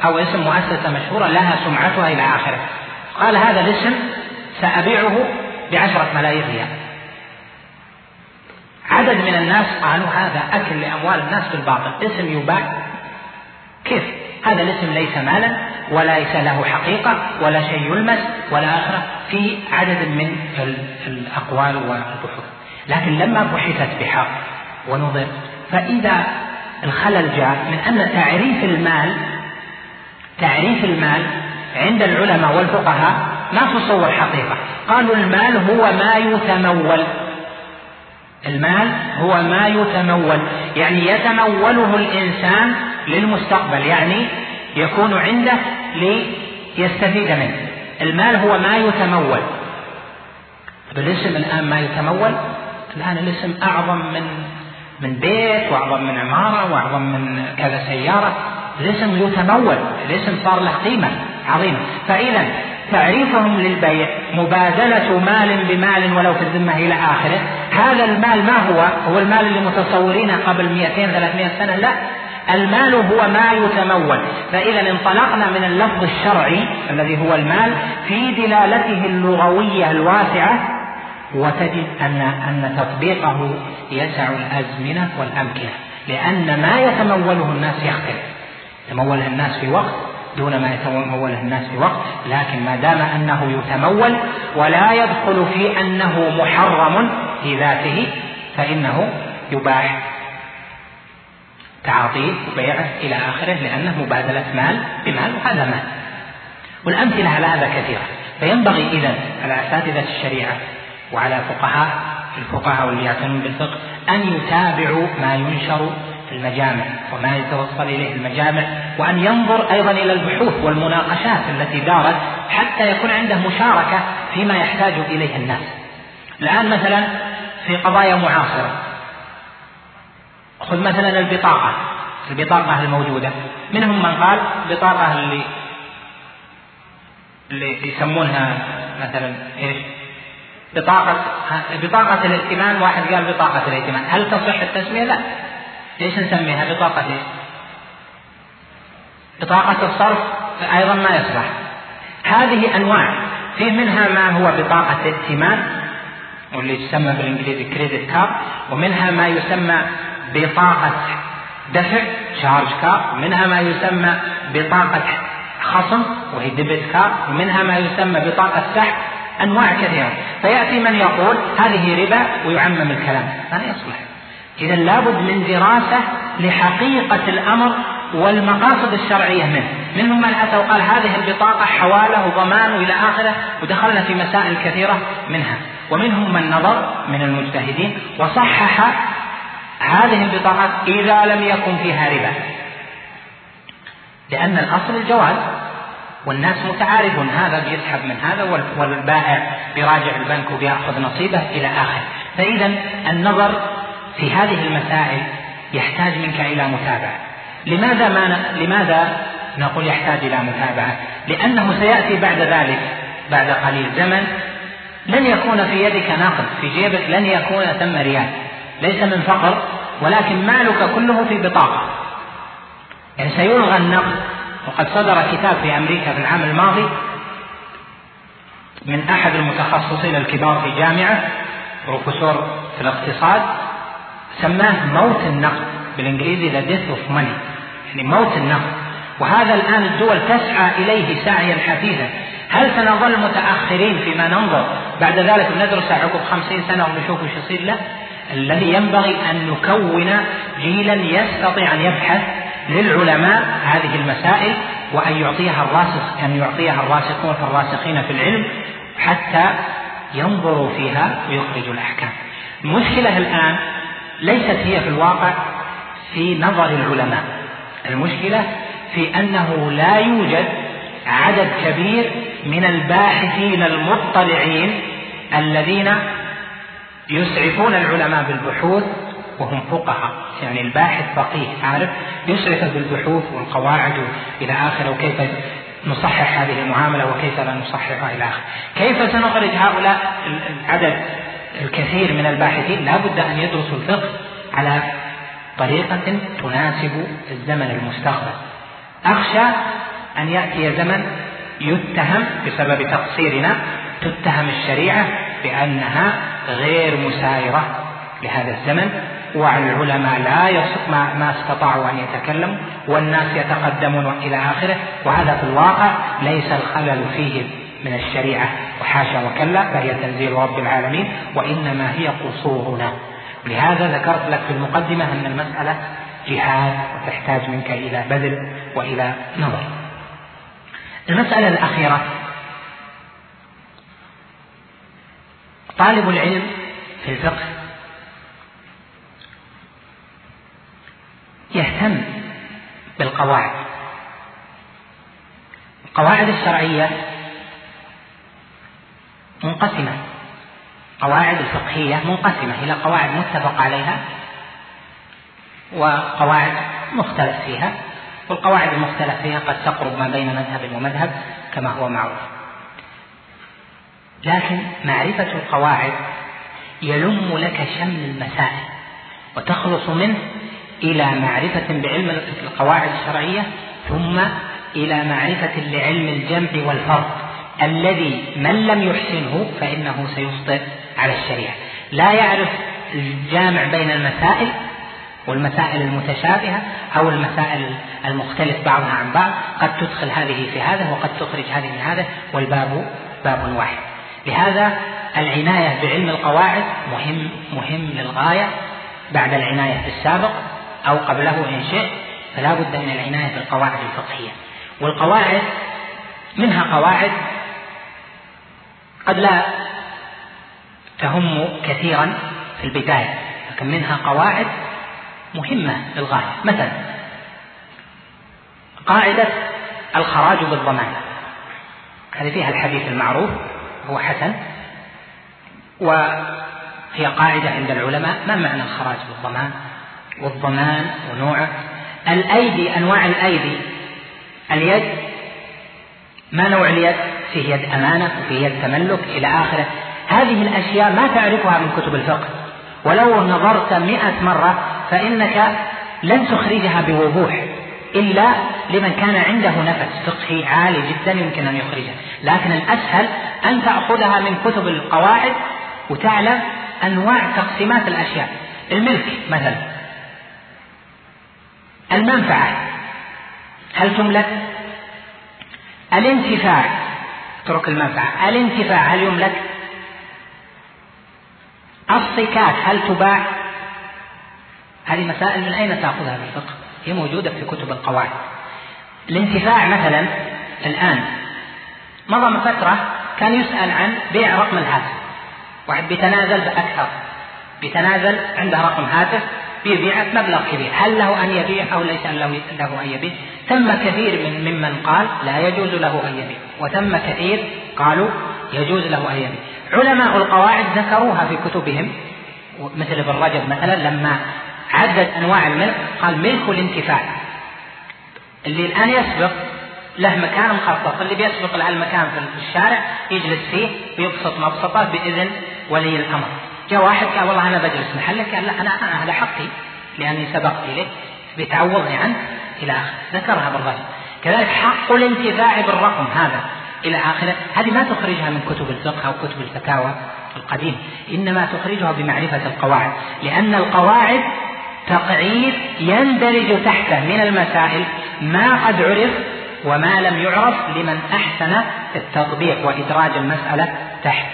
أو اسم مؤسسة مشهورة لها سمعتها إلى آخره. قال هذا الاسم سأبيعه بعشرة ملايين ريال. عدد من الناس قالوا هذا أكل لأموال الناس بالباطل اسم يباع. كيف؟ هذا الاسم ليس مالا وليس له حقيقة ولا شيء يلمس ولا آخره في عدد من الأقوال والبحوث. لكن لما بحثت بحق ونظر فإذا الخلل جاء من أن تعريف المال تعريف المال عند العلماء والفقهاء ما تصور حقيقة. قالوا المال هو ما يتمول. المال هو ما يتمول يعني يتموله الإنسان للمستقبل يعني يكون عنده ليستفيد منه. المال هو ما يتمول. بالاسم الآن ما يتمول؟ الآن الاسم أعظم من من بيت وأعظم من عمارة وأعظم من كذا سيارة. الاسم يتمول الاسم صار له قيمة. عظيمة. فإذا تعريفهم للبيع مبادلة مال بمال ولو في الذمة إلى آخره. هذا المال ما هو؟ هو المال اللي متصورينه قبل 200 300 سنة؟ لا. المال هو ما يتمول. فإذا انطلقنا من اللفظ الشرعي الذي هو المال في دلالته اللغوية الواسعة وتجد أن أن تطبيقه يسع الأزمنة والأمكنة. لأن ما يتموله الناس يختلف. يتموله الناس في وقت دون ما يتموله الناس في وقت لكن ما دام أنه يتمول ولا يدخل في أنه محرم في ذاته فإنه يباح تعاطيه وبيعه إلى آخره لأنه مبادلة مال بمال وهذا مال. والأمثلة على هذا كثيرة. فينبغي إذا على أساتذة الشريعة وعلى فقهاء الفقهاء واللي يعتنون بالفقه أن يتابعوا ما ينشر المجامع وما يتوصل إليه المجامع وأن ينظر أيضا إلى البحوث والمناقشات التي دارت حتى يكون عنده مشاركة فيما يحتاج إليه الناس. الآن مثلا في قضايا معاصرة. خذ مثلا البطاقة. البطاقة الموجودة منهم من قال البطاقة اللي اللي يسمونها مثلا إيش؟ بطاقة بطاقة الائتمان واحد قال بطاقة الائتمان. هل تصح التسمية؟ لا. ليش نسميها؟ بطاقة إيش؟ بطاقة الصرف أيضا ما يصلح. هذه أنواع. في منها ما هو بطاقة ائتمان واللي تسمى بالإنجليزي credit card ومنها ما يسمى بطاقة دفع charge card ومنها ما يسمى بطاقة خصم وهي debit card ومنها ما يسمى بطاقة سحب. أنواع كثيرة. فيأتي من يقول هذه ربا ويعمم الكلام. لا يصلح. إذا لابد من دراسة لحقيقة الأمر والمقاصد الشرعية منه. منهم من أتى وقال هذه البطاقة حوالة وضمان وإلى آخره ودخلنا في مسائل كثيرة منها. ومنهم من نظر من المجتهدين وصحح هذه البطاقات إذا لم يكن فيها ربا. لأن الأصل الجواز والناس متعارفون هذا بيسحب من هذا والبائع بيراجع البنك وبيأخذ نصيبه إلى آخره. فاذا النظر في هذه المسائل يحتاج منك إلى متابعة. لماذا ما. لماذا نقول يحتاج إلى متابعة؟ لأنه سيأتي بعد ذلك بعد قليل زمن لن يكون في يدك نقد في جيبك لن يكون ثم ريال ليس من فقر ولكن مالك كله في بطاقة. يعني سيلغى النقد وقد صدر كتاب في أمريكا في العام الماضي من أحد المتخصصين الكبار في جامعة بروفيسور في الاقتصاد سماه موت النقد بالإنجليزي the death of money يعني موت النقد. وهذا الآن الدول تسعى إليه سعيا حثيثا هل سنظل متأخرين فيما ننظر؟ بعد ذلك ندرس عقب خمسين سنة ونشوف إيش يصير له. الذي ينبغي أن نكون جيلا يستطيع أن يبحث للعلماء هذه المسائل وأن يعطيها الراسخ أن يعطيها الراسخون الراسخين في العلم حتى ينظروا فيها ويخرجوا الأحكام. المشكلة الآن ليست هي في الواقع في نظر العلماء. المشكلة في أنه لا يوجد عدد كبير من الباحثين المطلعين الذين يسعفون العلماء بالبحوث وهم فقهاء. يعني الباحث فقيه عارف؟ يشرف بالبحوث والقواعد إلى آخره وكيف نصحح هذه المعاملة وكيف لا نصححها إلى آخره كيف سنخرج هؤلاء العدد؟ الكثير من الباحثين لا بد أن يدرسوا الفقه على طريقة تناسب الزمن المستقبل. أخشى أن يأتي زمن يتهم بسبب تقصيرنا تتهم الشريعة بأنها غير مسايرة لهذا الزمن والعلماء لا يصف ما, ما استطاعوا أن يتكلموا والناس يتقدمون إلى آخره وهذا في الواقع ليس الخلل فيه. من الشريعة. وحاشا وكلا فهي تنزيل رب العالمين وإنما هي قصورنا. لهذا ذكرت لك في المقدمة أن المسألة جهاد وتحتاج منك إلى بذل وإلى نظر. المسألة الأخيرة. طالب العلم في الفقه يهتم بالقواعد. القواعد الشرعية منقسمة. قواعد الفقهية منقسمة إلى قواعد متفق عليها وقواعد مختلف فيها. والقواعد المختلف فيها قد تقرب ما بين مذهب ومذهب كما هو معروف. لكن معرفة القواعد يلم لك شمل المسائل وتخلص منه إلى معرفة بعلم القواعد الشرعية ثم إلى معرفة لعلم الجمع والفرق الذي من لم يحسنه فإنه سيخطئ على الشريعة. لا يعرف الجامع بين المسائل والمسائل المتشابهة أو المسائل المختلف بعضها عن بعض. قد تدخل هذه في هذا وقد تخرج هذه من هذا والباب باب واحد. لهذا العناية بعلم القواعد مهم مهم للغاية بعد العناية بالسابق أو قبله إن شئت فلا بد من العناية بالقواعد الفقهية. والقواعد منها قواعد قد لا تهم كثيرا في البداية لكن منها قواعد مهمة للغاية. مثلا قاعدة الخراج بالضمان. هذه فيها الحديث المعروف هو حسن وهي قاعدة عند العلماء. ما معنى الخراج بالضمان؟ والضمان ونوعه الأيدي أنواع الأيدي. اليد ما نوع اليد؟ فيه يد أمانة وفيه يد تملك إلى آخره. هذه الأشياء ما تعرفها من كتب الفقه. ولو نظرت مئة مرة فإنك لن تخرجها بوضوح إلا لمن كان عنده نفس فقهي عالي جدا يمكن أن يخرجها. لكن الأسهل أن تأخذها من كتب القواعد وتعلم أنواع تقسيمات الأشياء. الملك مثلا. المنفعة. هل تملك؟ الانتفاع. اترك المنفعة. الانتفاع هل يملك؟ الصكات هل تباع؟ هذه مسائل من أين تأخذها في الفقه؟ هي موجودة في كتب القواعد. الانتفاع مثلا الآن مضى فترة كان يسأل عن بيع رقم الهاتف. واحد بيتنازل بأكثر بيتنازل عنده رقم هاتف بيبيع مبلغ كبير. هل له أن يبيع أو ليس له أن يبيع؟ ثم كثير من ممن قال لا يجوز له أن يبيع. وثم كثير قالوا يجوز له أن يبيع. علماء القواعد ذكروها في كتبهم. مثل ابن رجب مثلا لما عدد أنواع الملك قال ملك الانتفاع. اللي الآن يسبق له مكان مخصص. اللي بيسبق له المكان في الشارع يجلس فيه ويبسط مبسطة بإذن ولي الأمر. جاء واحد قال والله أنا بجلس محلك. قال لا أنا هذا حقي لأني سبقت إليه. بتعوضني عنه. إلى آخره. ذكرها بالرجل كذلك حق الانتفاع بالرقم هذا إلى آخره. هذه ما تخرجها من كتب الفقه أو كتب الفتاوى القديم إنما تخرجها بمعرفة القواعد. لأن القواعد تقعيد يندرج تحته من المسائل ما قد عرف وما لم يعرف لمن أحسن التطبيق وإدراج المسألة تحت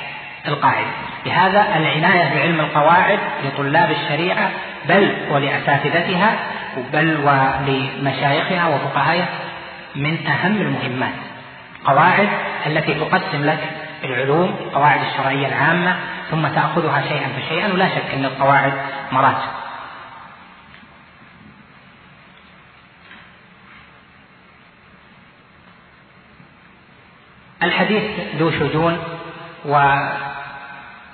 القاعدة. لهذا العناية بعلم القواعد لطلاب الشريعة بل ولأساتذتها بل ولمشايخها وفقهائها من أهم المهمات. قواعد التي تقسم لك العلوم القواعد الشرعية العامة ثم تأخذها شيئا فشيئا ولا شك أن القواعد مراتب. الحديث ذو شجون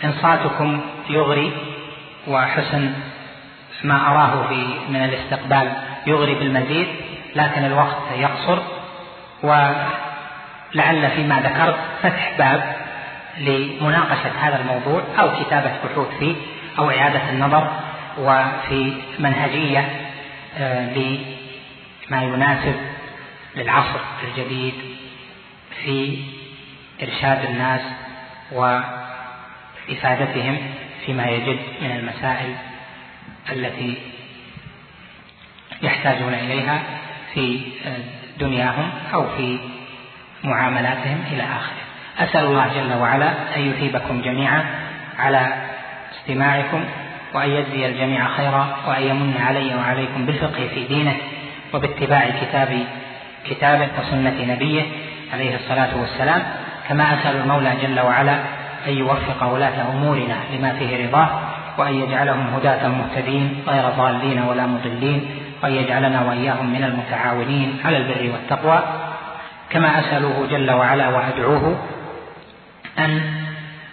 وإنصاتكم يغري وحسن ما أراه في من الاستقبال يغري بالمزيد لكن الوقت يقصر. ولعل فيما ذكرت فتح باب لمناقشة هذا الموضوع أو كتابة بحوث فيه أو إعادة النظر وفي منهجية آه، لما يناسب للعصر الجديد في إرشاد الناس وإفادتهم فيما يجد من المسائل التي يحتاجون إليها في دنياهم أو في معاملاتهم إلى آخره. أسأل الله جل وعلا أن يثيبكم جميعا على استماعكم وأن يجزي الجميع خيرا وأن يمن علي وعليكم بالفقه في دينه وباتباع كتاب كتابه وسنة نبيه عليه الصلاة والسلام. كما أسأل المولى جل وعلا أن يوفق ولاة أمورنا لما فيه رضاه وأن يجعلهم هداة مهتدين غير ضالين ولا مضلين وأن يجعلنا وإياهم من المتعاونين على البر والتقوى. كما أسأله جل وعلا وأدعوه أن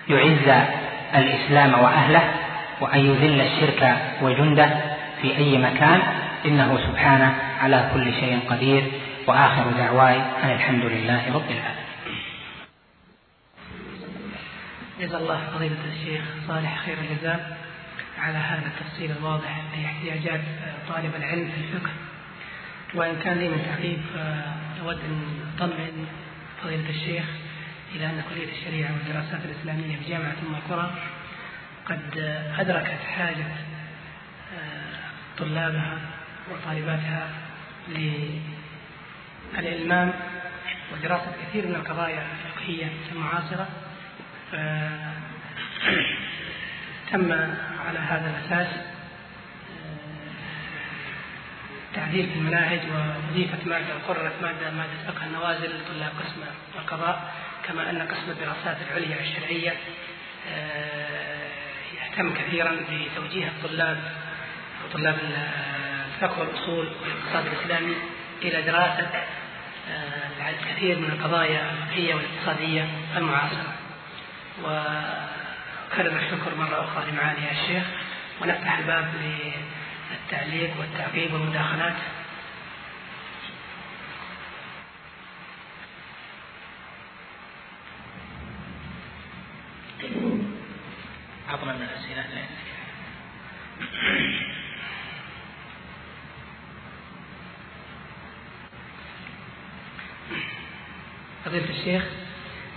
يعز الإسلام وأهله وأن يذل الشرك وجنده في أي مكان إنه سبحانه على كل شيء قدير. وآخر دعواي أن الحمد لله رب العالمين. جزا الله فضيلة الشيخ صالح خير الجزاء. على هذا التفصيل الواضح لاحتياجات طالب العلم في الفقه. وإن كان لي من تعقيب أود أن أطمئن فضيلة الشيخ إلى أن كلية الشريعة والدراسات الإسلامية في جامعة أم القرى قد أدركت حاجة طلابها وطالباتها للإلمام ودراسة كثير من القضايا الفقهية المعاصرة تم على هذا الأساس تعديل في المناهج وأضيفت مادة وقررت مادة مادة فقه النوازل لطلاب قسم القضاء كما أن قسم الدراسات العليا الشرعية يهتم كثيرا بتوجيه الطلاب وطلاب الفقه والأصول والاقتصاد الإسلامي إلى دراسة الكثير من القضايا الفقهية والاقتصادية المعاصرة. وكرر الشكر مرة أخرى لمعالي الشيخ ونفتح الباب للتعليق والتعقيب والمداخلات. عظما من الأسئلة. فضيلة الشيخ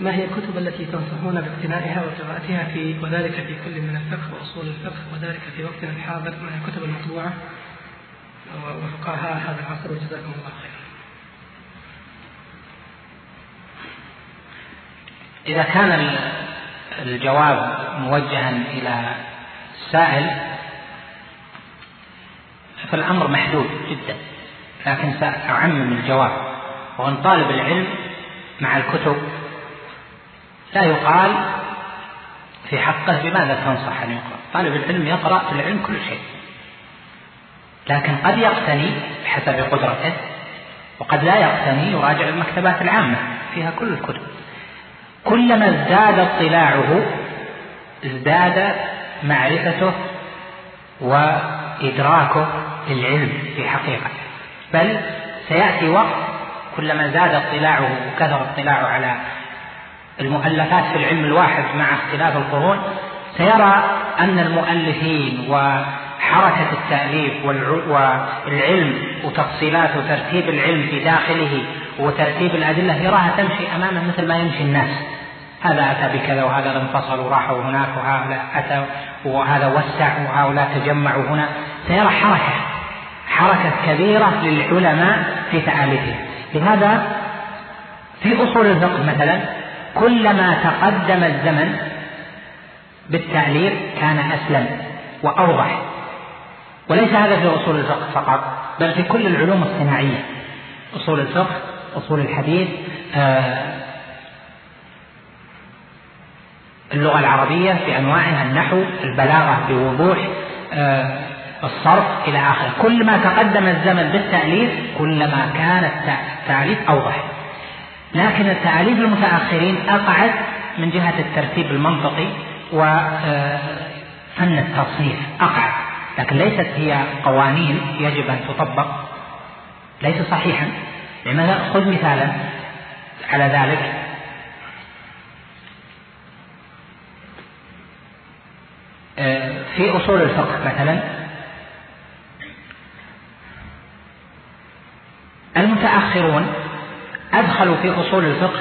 ما هي الكتب التي تنصحون باقتنائها وقراءتها في وذلك في كل من الفقه وأصول الفقه وذلك في وقتنا الحاضر من الكتب المطبوعة؟ وفقهاء هذا العصر وجزاكم الله خيرا. إذا كان الجواب موجها إلى السائل فالأمر محدود جدا. لكن سأعمم الجواب. وأن طالب العلم مع الكتب لا يقال في حقه بماذا تنصح أن يقرأ طالب العلم يقرأ في العلم كل شيء. لكن قد يقتني بحسب قدرته وقد لا يقتني يراجع المكتبات العامة فيها كل الكتب. كلما ازداد اطلاعه ازداد معرفته وإدراكه للعلم في حقيقته بل سيأتي وقت كلما زاد اطلاعه وكثر اطلاعه على المؤلفات في العلم الواحد مع اختلاف القرون سيرى أن المؤلفين وحركة التأليف والعلم وتفصيلات وترتيب العلم في داخله وترتيب الأدلة يراها تمشي أمامه مثل ما يمشي الناس. هذا أتى بكذا وهذا انفصل وراحوا هناك وهؤلاء أتوا وهذا وسع وهؤلاء تجمعوا هنا. سيرى حركة حركة كبيرة للعلماء في تآليفهم. لهذا في أصول الفقه مثلا كلما تقدم الزمن بالتعليق كان أسلم وأوضح. وليس هذا في أصول الفقه فقط بل في كل العلوم الصناعية. أصول الفقه أصول الحديث آه، اللغة العربية في أنواعها النحو البلاغة بوضوح آه، الصرف إلى آخره كل ما تقدم الزمن بالتأليف كلما كان التأليف أوضح. لكن التأليف المتأخرين أقعد من جهة الترتيب المنطقي وفن التصنيف أقعد. لكن ليست هي قوانين يجب أن تطبق. ليس صحيحا. لماذا؟ خذ مثالا على ذلك. في أصول الفقه مثلا. المتأخرون أدخلوا في أصول الفقه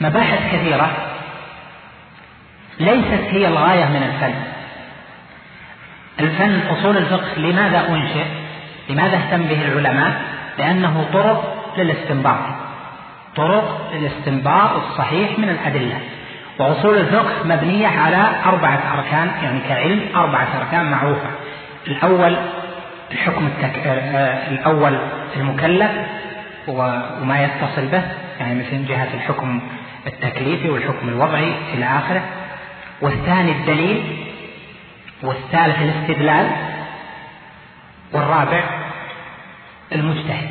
مباحث كثيرة ليست هي الغاية من الفن. الفن أصول الفقه لماذا أنشئ؟ لماذا اهتم به العلماء؟ لأنه طرق للاستنباط. طرق للاستنباط الصحيح من الأدلة. وأصول الفقه مبنية على أربعة أركان يعني كعلم أربعة أركان معروفة. الأول الحكم التك... آه، آه، الأول المكلف وما يتصل به يعني مثل جهة الحكم التكليفي والحكم الوضعي إلى آخره والثاني الدليل والثالث الاستدلال والرابع المجتهد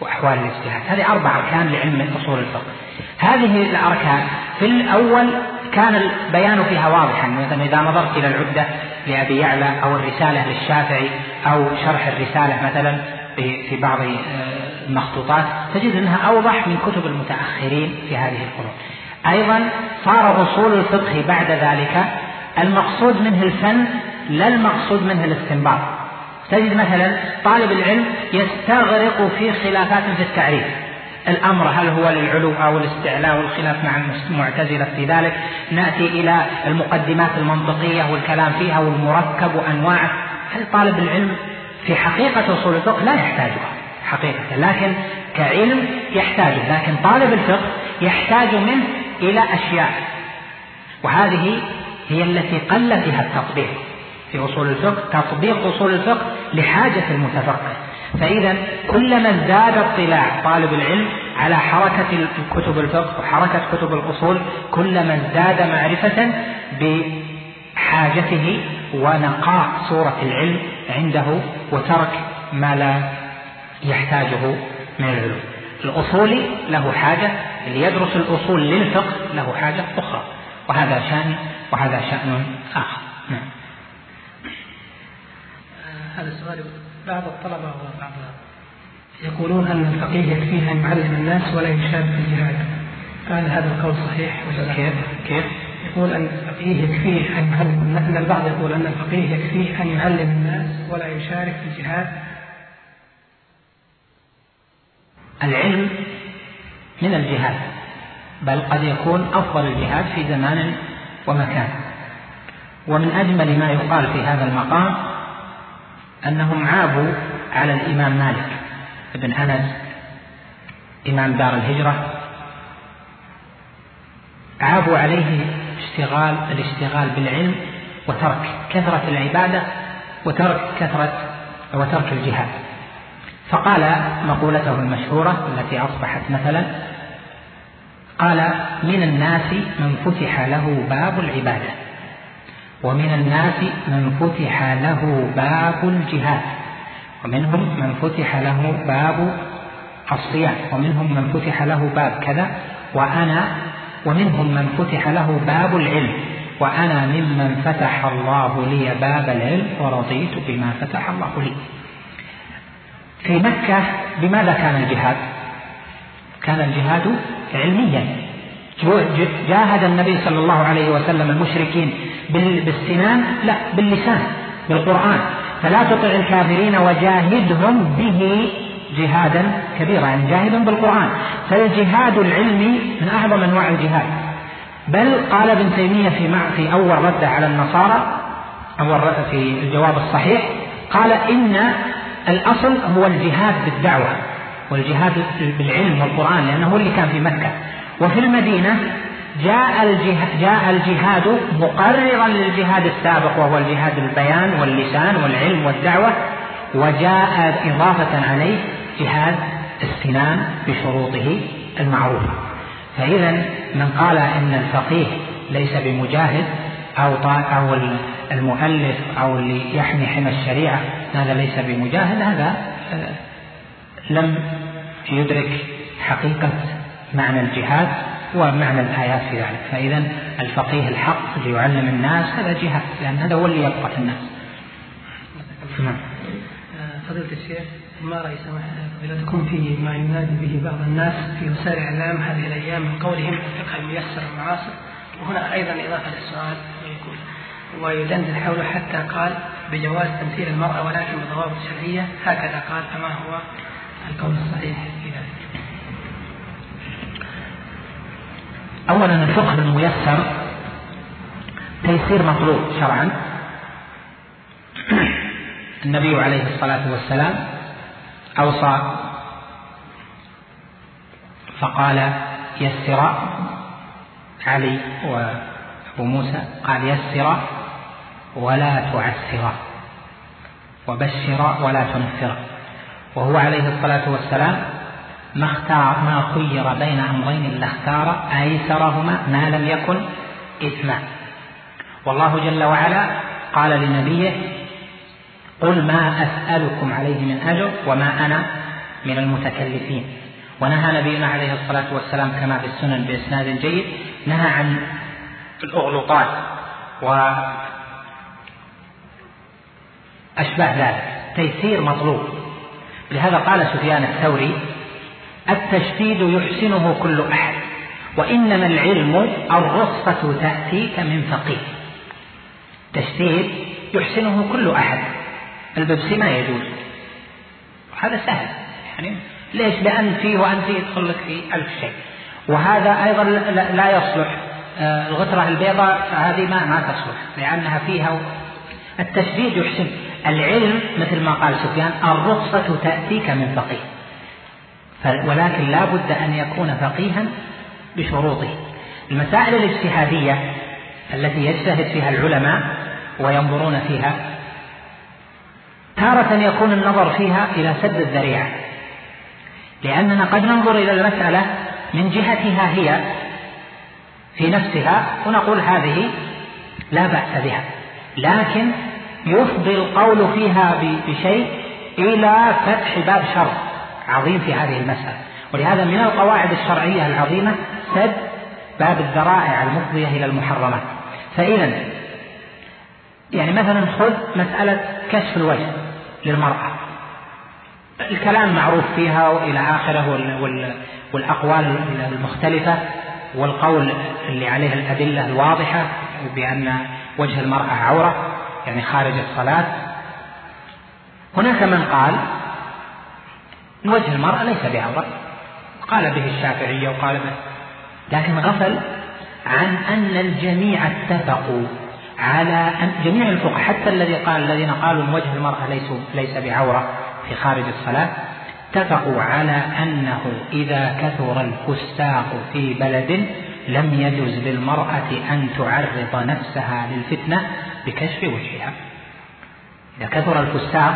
وأحوال الاجتهاد. هذه أربع أركان لعلم أصول الفقه. هذه الأركان في الأول كان البيان فيها واضحا مثلا إذا نظرت إلى العدة لأبي يعلى أو الرسالة للشافعي أو شرح الرسالة مثلا في بعض آه، المخطوطات تجد أنها أوضح من كتب المتأخرين في هذه القرون. أيضا صار أصول الفقه بعد ذلك المقصود منه الفن لا المقصود منه الاستنباط. تجد مثلا طالب العلم يستغرق في خلافات في التعريف. الأمر هل هو للعلو أو الاستعلاء والخلاف مع المعتزلة في ذلك؟ نأتي إلى المقدمات المنطقية والكلام فيها والمركب وأنواعه. هل طالب العلم في حقيقة أصول الفقه لا يحتاجها حقيقة. لكن كعلم يحتاجه لكن طالب الفقه يحتاج منه إلى أشياء. وهذه هي التي قل فيها التطبيق. في أصول الفقه تطبيق أصول الفقه لحاجة المتفقه. فإذا كلما ازداد اطلاع طالب العلم على حركة كتب الفقه وحركة كتب الأصول كلما ازداد معرفة بحاجته ونقاء صورة العلم عنده وترك ما لا يحتاجه من العلوم الأصولي له حاجة اللي يدرس الأصول للفقه له حاجة أخرى وهذا شأن وهذا شأن آخر نعم. آه، هذا السؤال بعض الطلبة وبعض يقولون أن الفقيه يكفيه أن يعلم الناس ولا يشارك في الجهاد فهل هذا القول صحيح كيف؟ كيف؟ يقول أن الفقيه يكفيه أن يعلم أن البعض يقول أن الفقيه يكفيه أن يعلم الناس ولا يشارك في الجهاد العلم من الجهاد بل قد يكون أفضل الجهاد في زمان ومكان. ومن أجمل ما يقال في هذا المقام أنهم عابوا على الإمام مالك بن أنس إمام دار الهجرة. عابوا عليه اشتغال الاشتغال بالعلم وترك كثرة العبادة وترك كثرة وترك الجهاد. فقال مقولته المشهورة التي أصبحت مثلا قال من الناس من فتح له باب العبادة ومن الناس من فتح له باب الجهاد ومنهم من فتح له باب الصيام ومنهم من فتح له باب كذا وأنا ومنهم من فتح له باب العلم وأنا ممن فتح الله لي باب العلم ورضيت بما فتح الله لي. في مكة بماذا كان الجهاد؟ كان الجهاد علميا. جاهد النبي صلى الله عليه وسلم المشركين بالسنان لا باللسان بالقرآن. فلا تطع الكافرين وجاهدهم به جهادا كبيرا يعني جاهد بالقرآن. فالجهاد العلمي من أعظم أنواع الجهاد. بل قال ابن تيمية في في أول رد على النصارى أول في الجواب الصحيح قال إن الأصل هو الجهاد بالدعوة والجهاد بالعلم والقرآن لأنه هو اللي كان في مكة. وفي المدينة جاء الجهاد, جاء الجهاد مقررا للجهاد السابق وهو الجهاد البيان واللسان والعلم والدعوة وجاء إضافة عليه جهاد السنان بشروطه المعروفة. فإذا من قال إن الفقيه ليس بمجاهد أو أو المؤلف أو اللي يحمي حمى الشريعة هذا ليس بمجاهد هذا آه، لم يدرك حقيقة معنى الجهاد ومعنى الآيات في ذلك. فإذا الفقيه الحق اللي يعلم الناس هذا جهاد لأن هذا هو اللي يبقى الناس. نعم. فضيلة الشيخ. ما رأي فضيلتكم في ما ينادي به بعض الناس في وسائل الإعلام هذه الأيام من قولهم الفقه الميسر المعاصر وهنا أيضا إضافة للسؤال ويقول ويدندن حوله حتى قال بجواز تمثيل المرأة ولكن بضوابط شرعية. هكذا قال فما هو القول الصحيح في ذلك؟ أولا الفقه الميسر تيسير مطلوب شرعا. النبي عليه الصلاة والسلام أوصى. فقال يسر علي وأبو موسى قال يسر ولا تعسر. وبشر ولا تنفر. وهو عليه الصلاة والسلام ما اختار ما خير بين أمرين لاختار أيسرهما ما لم يكن إثما. والله جل وعلا قال لنبيه قل ما أسألكم عليه من أجر وما أنا من المتكلفين. ونهى نبينا عليه الصلاة والسلام كما في السنن بإسناد جيد نهى عن الأغلوطات وأشباه ذلك تيسير مطلوب. لهذا قال سفيان الثوري التشديد يحسنه كل أحد وإنما العلم الرخصة تأتيك من فقيه. تشديد يحسنه كل أحد. الببسي ما يجوز. هذا سهل. يعني ليش؟ لأن فيه وأن فيه يدخل لك في ألف شيء. وهذا أيضا لا يصلح. آه، الغترة البيضاء هذه ما ما تصلح. لأنها فيها التشديد يحسن. العلم مثل ما قال سفيان الرخصة تأتيك من فقيه. ولكن لا بد أن يكون فقيها بشروطه. المسائل الاجتهادية التي يجتهد فيها العلماء وينظرون فيها تارة يكون النظر فيها إلى سد الذريعة. لأننا قد ننظر إلى المسألة من جهتها هي في نفسها ونقول هذه لا بأس بها. لكن يفضي القول فيها بشيء إلى فتح باب شر عظيم في هذه المسألة. ولهذا من القواعد الشرعية العظيمة سد باب الذرائع المفضية إلى المحرمات. فإذا يعني مثلا خذ مسألة كشف الوجه. للمرأة. الكلام معروف فيها وإلى آخره والأقوال المختلفة والقول اللي عليه الأدلة الواضحة بأن وجه المرأة عورة يعني خارج الصلاة. هناك من قال وجه المرأة ليس بعورة. قال به الشافعية وقال به لكن غفل عن أن الجميع اتفقوا. على أن جميع الفقهاء حتى الذي قال الذين قالوا ان وجه المرأة ليس ليس بعورة في خارج الصلاة اتفقوا على أنه إذا كثر الفساق في بلد لم يجوز للمرأة أن تعرض نفسها للفتنة بكشف وجهها. إذا كثر الفساق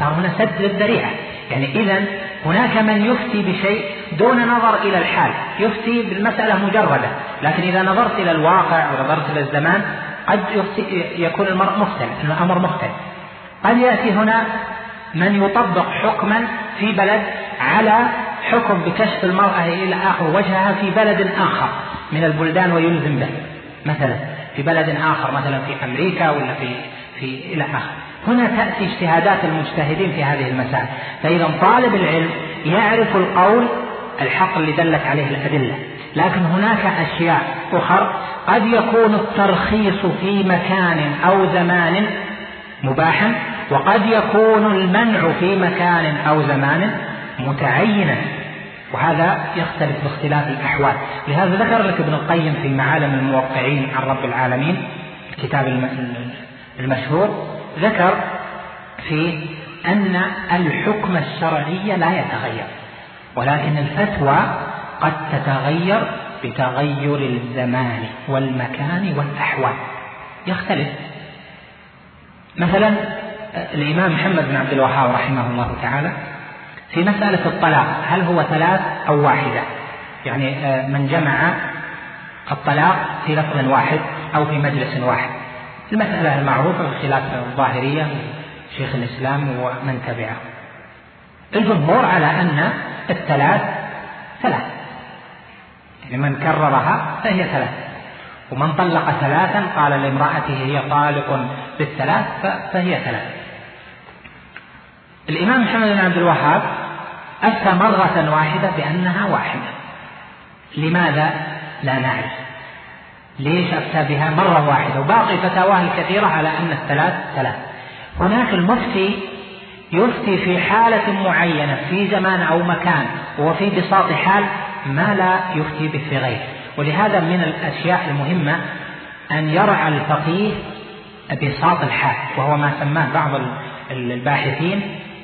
صار هنا سد للذريعة. يعني إذا هناك من يفتي بشيء دون نظر إلى الحال يفتي بالمسألة مجردة لكن إذا نظرت إلى الواقع ونظرت إلى الزمان قد يكون المرء مختلف الأمر مختلف قد يأتي هنا من يطبق حكما في بلد على حكم بكشف المرأة إلى آخر وجهها في بلد آخر من البلدان ويلزم به. مثلا في بلد آخر مثلا في أمريكا ولا في في إلى آخر. هنا تأتي اجتهادات المجتهدين في هذه المسائل. فإذا طالب العلم يعرف القول الحق اللي دلت عليه الأدلة. لكن هناك أشياء أخر. قد يكون الترخيص في مكان أو زمان مباحا وقد يكون المنع في مكان أو زمان متعينا وهذا يختلف باختلاف الأحوال. لهذا ذكر لك ابن القيم في معالم الموقعين عن رب العالمين الكتاب المشهور ذكر في أن الحكم الشرعي لا يتغير ولكن الفتوى قد تتغير بتغير الزمان والمكان والأحوال. يختلف. مثلا الإمام محمد بن عبد الوهاب رحمه الله تعالى في مسألة الطلاق هل هو ثلاث أو واحدة؟ يعني آه، من جمع الطلاق في لفظ واحد أو في مجلس واحد. المسألة المعروفة بخلاف الظاهرية شيخ الإسلام ومن تبعه. الجمهور على أن الثلاث ثلاث. يعني من كررها فهي ثلاث. ومن طلق ثلاثا قال لامرأته هي طالق بالثلاث فهي ثلاث. الإمام محمد بن عبد الوهاب أفتى مرة واحدة بأنها واحدة. لماذا؟ لا نعرف. ليش أفتى بها مرة واحدة؟ وباقي فتاواه الكثيرة على أن الثلاث ثلاث. هناك المفتي يفتي في حالة معينة في زمان أو مكان وفي بساط حال ما لا يفتي به في غيره. ولهذا من الأشياء المهمة أن يرعى الفقيه بساط الحال. وهو ما سماه بعض الباحثين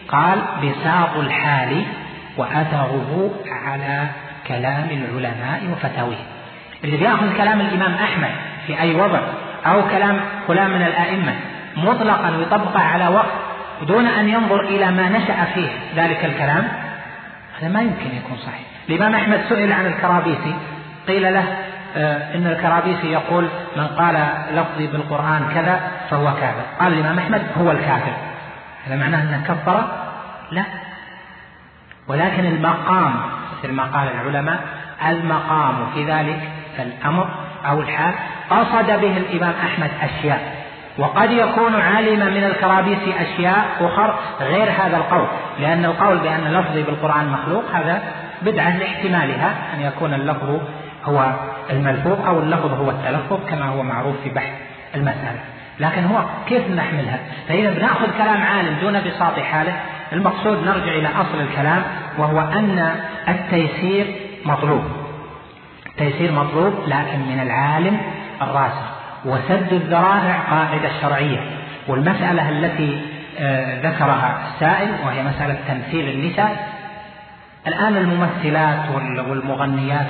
قال بساط الحال وأثره على كلام العلماء وفتاويهم اللي بياخذ كلام الإمام أحمد في أي وضع أو كلام فلان من الأئمة مطلقا ويطبقه على وقت دون أن ينظر إلى ما نشأ فيه ذلك الكلام هذا ما يمكن يكون صحيح. الإمام أحمد سئل عن الكرابيسي. قيل له آه، إن الكرابيسي يقول من قال لفظي بالقرآن كذا فهو كافر قال الإمام أحمد هو الكافر هذا معناه أنه كفر؟ لا. ولكن المقام مثل ما قال العلماء المقام في ذلك الأمر أو الحال قصد به الإمام أحمد أشياء. وقد يكون علم من الكرابيس أشياء أخر غير هذا القول. لأن القول بأن لفظي بالقرآن مخلوق هذا بدعة لاحتمالها أن يكون اللفظ هو الملفوظ أو اللفظ هو التلفظ كما هو معروف في بحث المسألة. لكن هو كيف نحملها؟ فإذا بنأخذ كلام عالم دون بساط حاله المقصود نرجع إلى أصل الكلام وهو أن التيسير مطلوب. التيسير مطلوب لكن من العالم الراسخ. وسد الذرائع قاعدة شرعية. والمسألة التي آه، ذكرها السائل وهي مسألة تمثيل النساء الآن الممثلات والمغنيات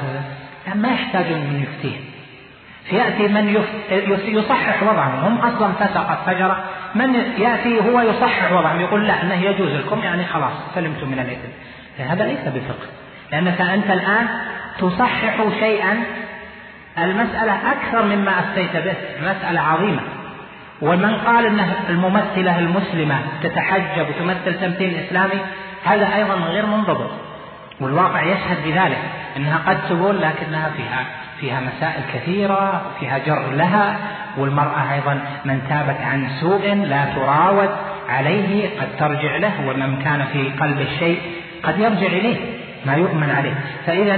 ما يحتاجون من يفتيهم فيأتي من يصحح وضعهم. هم أصلا فسقت فجرة من يأتي هو يصحح وضعهم يقول لا أنه يجوز لكم يعني خلاص سلمتم من الإثم. هذا ليس بفقه. لأنك أنت الآن تصحح شيئا المسألة أكثر مما أفتيت به مسألة عظيمة. ومن قال أن الممثلة المسلمة تتحجب وتمثل تمثيل إسلامي هذا أيضا غير منضبط. والواقع يشهد بذلك إنها قد تقول لكنها فيها فيها مسائل كثيرة وفيها جر لها والمرأة أيضا من تابت عن سوء لا تراود عليه قد ترجع له ومن كان في قلب الشيء قد يرجع إليه ما يؤمن عليه. فإذا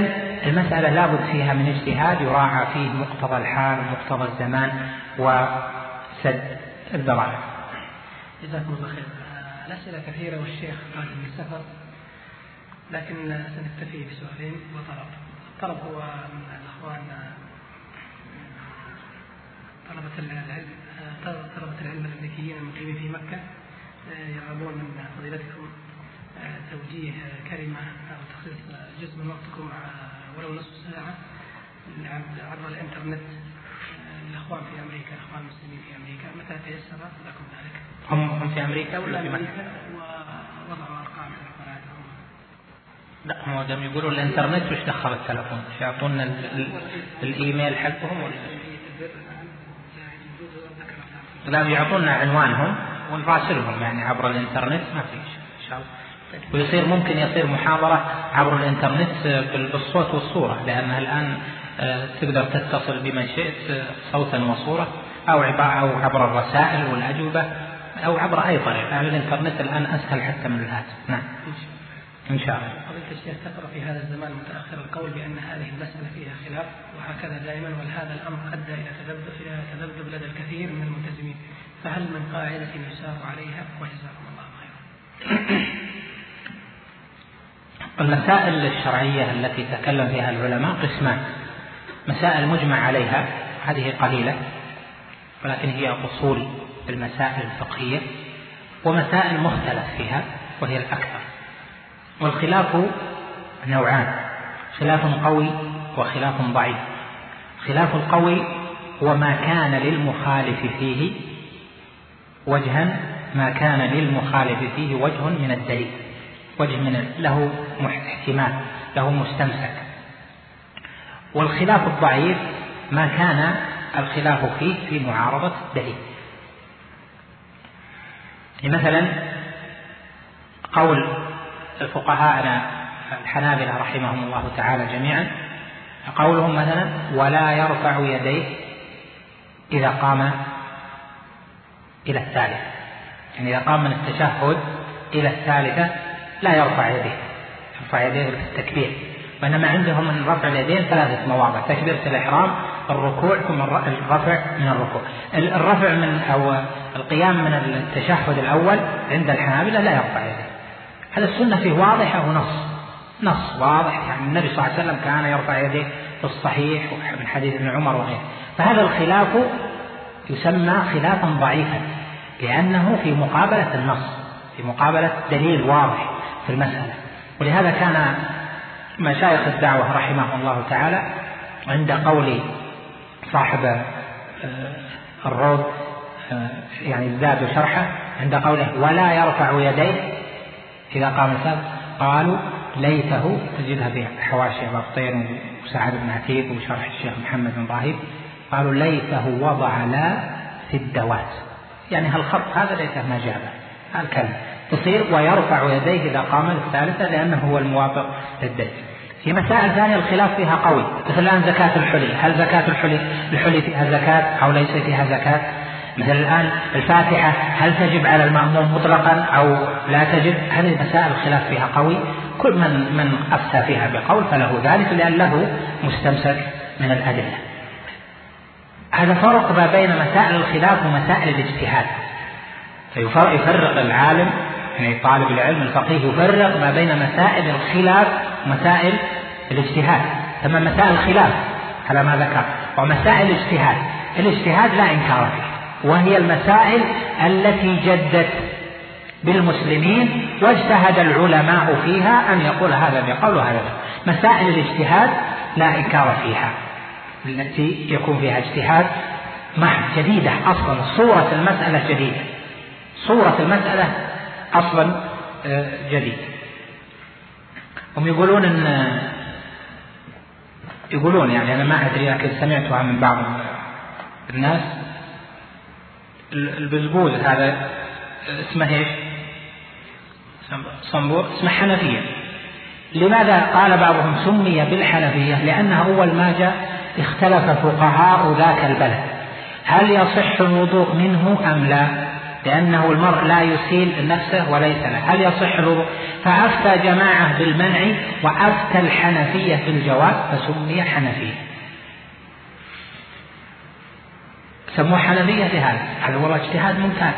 المسألة لابد فيها من اجتهاد يراعى فيه مقتضى الحال ومقتضى الزمان وسد الذرائع جزاكم الله خير. الأسئلة كثيرة والشيخ قادم السفر. لكن سنكتفي بسؤالين وطلب الطلب هو من الأخوان طلبة العلم طلبة العلم الأمريكيين المقيمين في مكة يرغبون من فضيلتكم توجيه كلمة أو تخصيص جزء من وقتكم ولو نصف ساعة عبر الإنترنت الإخوان في أمريكا الإخوان المسلمين في أمريكا متى تيسر لكم ذلك؟ هم هم في أمريكا ولا في مكة؟ ووضعوا لا هم دام يقولوا الإنترنت وش دخل التلفون؟ يعطونا الإيميل حقهم ولا لا يعطونا عنوانهم ونراسلهم يعني عبر الإنترنت ما في إن شاء الله. ويصير ممكن يصير محاضرة عبر الإنترنت بالصوت والصورة لأنها الآن آه، تقدر تتصل بمن شئت آه، صوتا وصورة أو أو عبر الرسائل والأجوبة أو عبر أي طريقة. يعني الإنترنت الآن أسهل حتى من الهاتف نعم. إن شاء الله. فضيلة الشيخ كثر في هذا الزمان متأخر القول بأن هذه المسألة فيها خلاف وهكذا دائما ولهذا الأمر أدى إلى تذبذب إلى تذبذب لدى الكثير من الملتزمين. فهل من قاعدة يسار عليها؟ وجزاكم الله خيرا. المسائل الشرعية التي تكلم فيها العلماء قسمان. مسائل مجمع عليها هذه قليلة ولكن هي أصول المسائل الفقهية ومسائل مختلف فيها وهي الأكثر. والخلاف نوعان. خلاف قوي وخلاف ضعيف. خلاف القوي هو ما كان للمخالف فيه وجها ما كان للمخالف فيه وجه من الدليل. وجه من له احتمال له مستمسك. والخلاف الضعيف ما كان الخلاف فيه في معارضة دليل مثلا قول الفقهاء الحنابلة رحمهم الله تعالى جميعا قولهم مثلا ولا يرفع يديه إذا قام إلى الثالثة. يعني إذا قام من التشهد إلى الثالثة لا يرفع يديه يرفع يديه في التكبير. وإنما عندهم من رفع اليدين ثلاثة مواضع تكبيرة الإحرام الركوع ثم الرفع من الركوع. الرفع من أو القيام من التشهد الأول عند الحنابلة لا يرفع يديه. هذا السنة فيه واضحة ونص نص؟ واضح. يعني النبي صلى الله عليه وسلم كان يرفع يديه في الصحيح من حديث ابن عمر وغيره. فهذا الخلاف يسمى خلافا ضعيفا لأنه في مقابلة النص في مقابلة دليل واضح في المسألة. ولهذا كان مشايخ الدعوة رحمهم الله تعالى عند قول صاحب آه، الروض آه، يعني الزاد شرحه عند قوله ولا يرفع يديه إذا قام الإنسان قالوا ليته تجدها في حواشي أبو الطير وسعد بن عتيق وشرح الشيخ محمد بن ظاهر قالوا ليته وضع لا في الدوات. يعني هالخط هذا ليته ما جابه هالكلمة تصير ويرفع يديه إذا قام الثالثة لأنه هو الموافق للدليل في مسائل ثانية الخلاف فيها قوي. مثل الآن زكاة الحلي. هل زكاة الحلي الحلي فيها زكاة أو ليس فيها زكاة؟ مثل الآن الفاتحة هل تجب على المأموم مطلقا أو لا تجب؟ هذه المسائل الخلاف فيها قوي. كل من من أفتى فيها بقول فله ذلك لأن له مستمسك من الأدلة. هذا فرق ما بين مسائل الخلاف ومسائل الاجتهاد. فيفرق العالم يعني طالب العلم الفقيه يفرق ما بين مسائل الخلاف ومسائل الاجتهاد. ثم مسائل الخلاف على ما ذكر ومسائل الاجتهاد الاجتهاد لا إنكار فيه. وهي المسائل التي جدت بالمسلمين واجتهد العلماء فيها أن يقول هذا بقول وهذا بقول. مسائل الاجتهاد لا إنكار فيها التي يكون فيها اجتهاد محض جديدة أصلا صورة المسألة جديدة. صورة المسألة أصلا آه، جديد هم يقولون أن يقولون يعني أنا ما أدري لكن سمعتها من بعض الناس. البزبوز هذا اسمه إيش؟ صنبور. اسمه حنفية. لماذا قال بعضهم سمي بالحنفية؟ لأنه أول ما جاء اختلف فقهاء ذاك البلد. هل يصح الوضوء منه أم لا؟ لأنه المرء لا يسيل نفسه وليس له. هل يصح الوضوء؟ فأفتى جماعة بالمنع وأفتى الحنفية بالجواز فسمي حنفية. سموه حنفية لهذا. هذا والله اجتهاد ممتاز.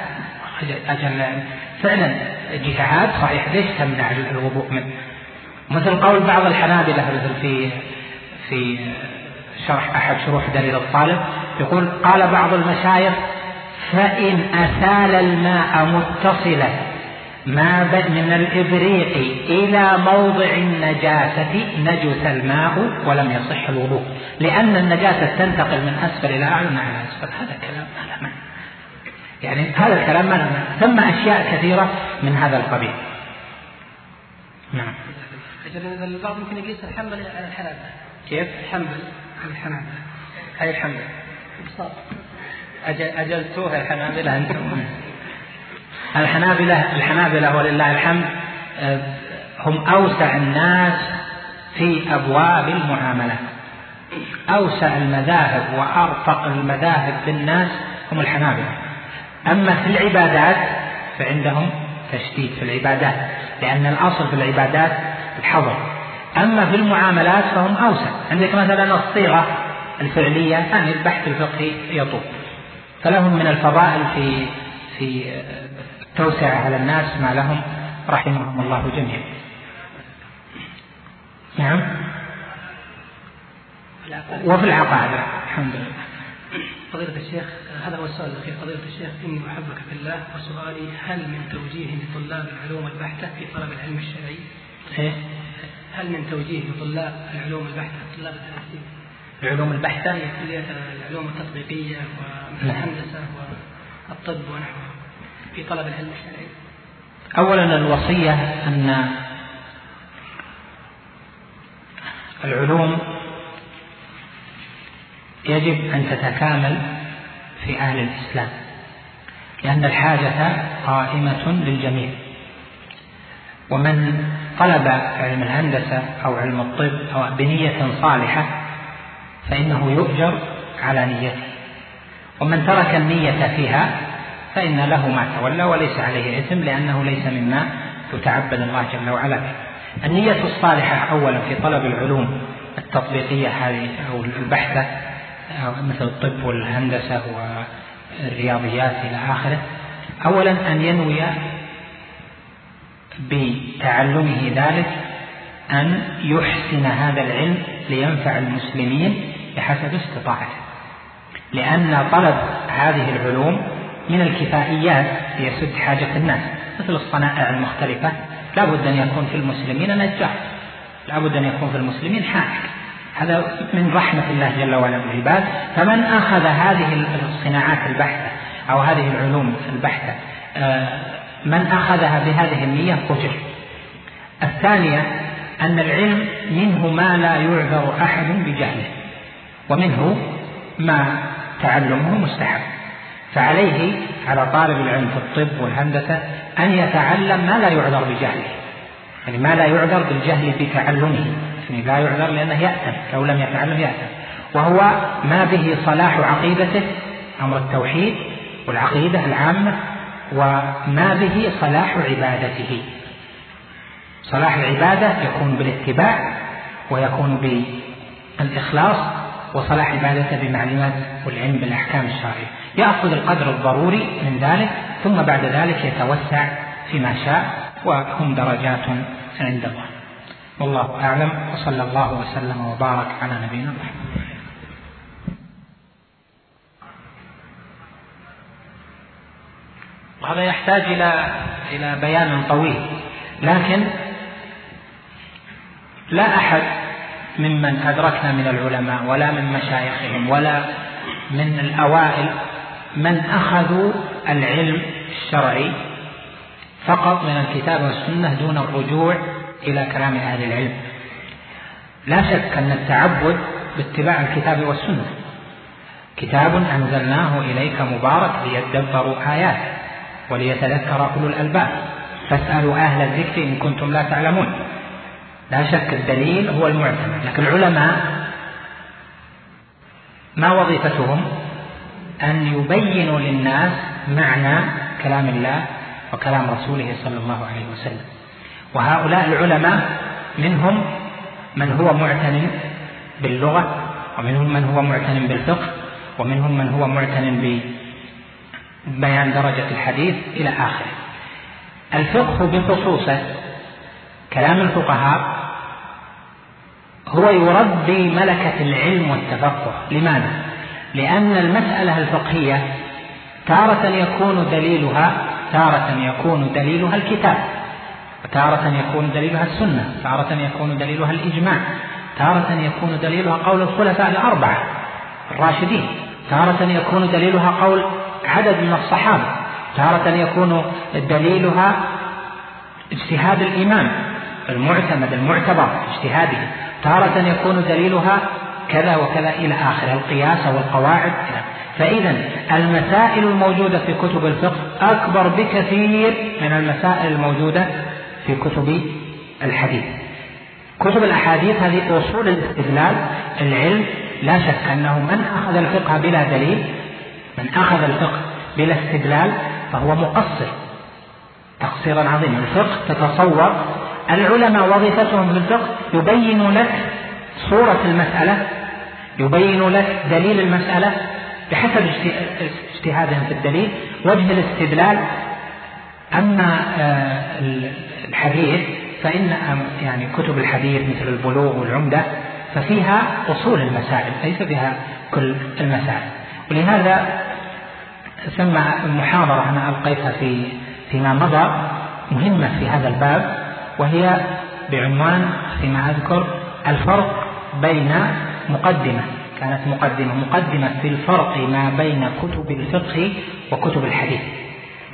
أجل فعلا. اجتهاد صحيح. ليش تمنع الوضوء منه؟ مثل قول بعض الحنابلة مثل في في شرح أحد شروح دليل الطالب يقول قال بعض المشايخ فإن أسال الماء متصلا ما من الإبريق إلى موضع النجاسة نجس الماء ولم يصح الوضوء. لأن النجاسة تنتقل من أسفل إلى أعلى على أسفل. هذا كلام ما. له معنى يعني هذا الكلام ما له معنى ثم أشياء كثيرة من هذا القبيل. نعم. البعض ممكن يقيس الحنبل على الحنابلة. كيف؟ الحنبل على الحنابلة. أي الحنبل؟ أجلتوها الحنابلة أنتم الحنابلة الحنابلة ولله الحمد آه، هم أوسع الناس في أبواب المعاملات أوسع المذاهب وأرفق المذاهب بالناس هم الحنابلة. أما في العبادات فعندهم تشديد في العبادات لأن الأصل في العبادات الحظر أما في المعاملات فهم أوسع. عندك مثلا الصيغة الفعلية يعني البحث الفقهي يطول. فلهم من الفضائل في في التوسعة على الناس ما لهم رحمهم الله جميعا. نعم. وفي العقائد الحمد لله. فضيلة الشيخ هذا هو السؤال الأخير. فضيلة الشيخ إني أحبك في الله وسؤالي هل من توجيه لطلاب العلوم البحتة في طلب العلم الشرعي؟ إيه؟ هل من توجيه لطلاب العلوم البحتة؟ طلاب العلوم البحتة؟ هي كلية العلوم التطبيقية والهندسة والطب ونحوها في طلب العلم الشرعي؟ أولا الوصية أن العلوم يجب أن تتكامل في أهل الإسلام لأن الحاجة قائمة للجميع ومن طلب علم الهندسة أو علم الطب أو بنية صالحة فإنه يؤجر على نيته ومن ترك النية فيها فإن له ما تولى وليس عليه إثم لأنه ليس مما يتعبد الله جل وعلا به. النية الصالحة أولا في طلب العلوم التطبيقية هذه أو البحثة مثل الطب والهندسة والرياضيات إلى آخره. أولا أن ينوي بتعلمه ذلك أن يحسن هذا العلم لينفع المسلمين بحسب استطاعته. لأن طلب هذه العلوم من الكفائيات ليسد حاجة الناس مثل الصنائع المختلفة. لا بد أن يكون في المسلمين نجار لا بد أن يكون في المسلمين حاكم. هذا من رحمة الله جل وعلا بالعباد فمن أخذ هذه الصناعات البحتة أو هذه العلوم البحتة آه، من أخذها بهذه النية؟ أجر الثانية أن العلم منه ما لا يعذر أحد بجهله ومنه ما تعلمه مستحب. فعليه على طالب العلم في الطب والهندسة أن يتعلم ما لا يعذر بجهله. يعني ما لا يعذر بالجهل بتعلمه يعني لا يعذر لأنه يأثم لو لم يتعلم يأثم. وهو ما به صلاح عقيدته أمر التوحيد والعقيدة العامة وما به صلاح عبادته. صلاح العبادة يكون بالاتباع ويكون بالإخلاص وصلاح عبادته بمعلومات والعلم بالأحكام الشرعية. يأخذ القدر الضروري من ذلك ثم بعد ذلك يتوسع فيما شاء وهم درجات عند الله. والله أعلم وصلى الله وسلم وبارك على نبينا محمد. وهذا يحتاج إلى إلى بيان طويل لكن لا أحد ممن أدركنا من العلماء ولا من مشايخهم ولا من الأوائل من أخذوا العلم الشرعي فقط من الكتاب والسنة دون الرجوع إلى كلام أهل العلم. لا شك أن التعبد باتباع الكتاب والسنة. كتاب أنزلناه إليك مبارك ليدبروا آياته وليتذكر أولو الألباب. فاسألوا أهل الذكر إن كنتم لا تعلمون. لا شك الدليل هو المعتمد لكن العلماء ما وظيفتهم؟ أن يبينوا للناس معنى كلام الله وكلام رسوله صلى الله عليه وسلم. وهؤلاء العلماء منهم من هو معتن باللغة ومنهم من هو معتن بالفقه ومنهم من هو معتن ببيان درجة الحديث إلى آخره. الفقه بخصوصه كلام الفقهاء هو يربي ملكة العلم والتفقه لماذا؟ لأن المسألة الفقهية تارة يكون دليلها تارة يكون دليلها الكتاب وتارة يكون دليلها السنة تارة يكون دليلها الإجماع تارة يكون دليلها قول الخلفاء الأربعة الراشدين تارة يكون دليلها قول عدد من الصحابة تارة يكون دليلها اجتهاد الإمام المعتمد المعتبر اجتهاده. تارة يكون دليلها كذا وكذا إلى آخر القياس والقواعد فإذا المسائل الموجودة في كتب الفقه أكبر بكثير من المسائل الموجودة في كتب الحديث. كتب الأحاديث هذه أصول الاستدلال. العلم لا شك أنه من أخذ الفقه بلا دليل من أخذ الفقه بلا استدلال فهو مقصر. تقصيرا عظيما. الفقه تتصور العلماء وظيفتهم في الفقه يبين لك صورة المسألة يبين لك دليل المسألة بحسب اجتهادهم في الدليل. وجه الاستدلال أما آه، الحديث فإن يعني كتب الحديث مثل البلوغ والعمدة ففيها أصول المسائل ليس فيها كل المسائل. ولهذا ثم محاضرة أنا ألقيتها في فيما مضى مهمة في هذا الباب. وهي بعنوان فيما أذكر الفرق بين مقدمة كانت مقدمة مقدمة في الفرق ما بين كتب الفقه وكتب الحديث.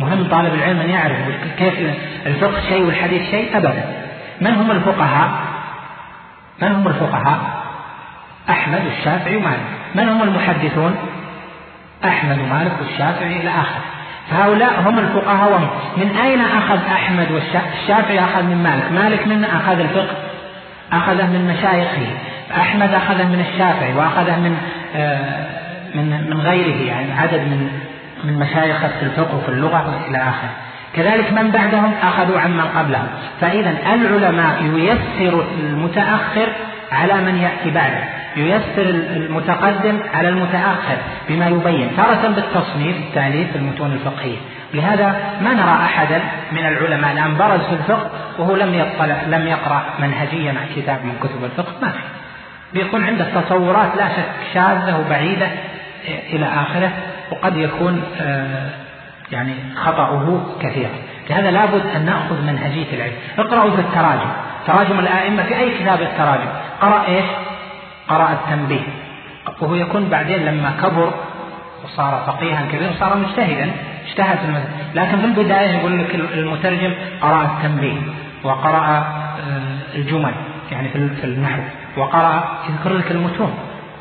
مهم طالب العلم أن يعرف كيف الفقه شيء والحديث شيء أبدا. من هم الفقهاء؟ من هم الفقهاء؟ أحمد والشافعي ومالك. من هم المحدثون؟ أحمد ومالك والشافعي إلى آخره. فهؤلاء هم الفقهاء. وهم من أين أخذ أحمد والشافعي أخذ من مالك؟ مالك من أخذ الفقه أخذه من مشايخه. أحمد أخذه من الشافعي وأخذه من آه، من من غيره يعني عدد من من مشايخ في الفقه وفي اللغة إلى آخره. كذلك من بعدهم أخذوا عمن قبلهم فإذا العلماء ييسر المتأخر على من يأتي بعده. ييسر المتقدم على المتأخر بما يبين تارة بالتصنيف التأليف المتون الفقهية لهذا ما نرى أحدا من العلماء الآن برز في الفقه وهو لم يطلع لم يقرأ منهجيا كتاب من كتب الفقه ما في. بيكون عنده تصورات لا شك شاذة وبعيدة إلى آخره وقد يكون آه، يعني خطأه كثيرا. لهذا لابد أن نأخذ منهجية العلم. اقرأوا في التراجم. تراجم الآئمة في أي كتاب التراجم قرأ إيش؟ قرأ التنبيه وهو يكون بعدين لما كبر وصار فقيها كبيرا صار مجتهدا اجتهد في المذهب. لكن في البداية يقول لك المترجم قرأ التنبيه وقرأ آه، الجمل يعني في النحو. وقرأ يذكر لك المتون.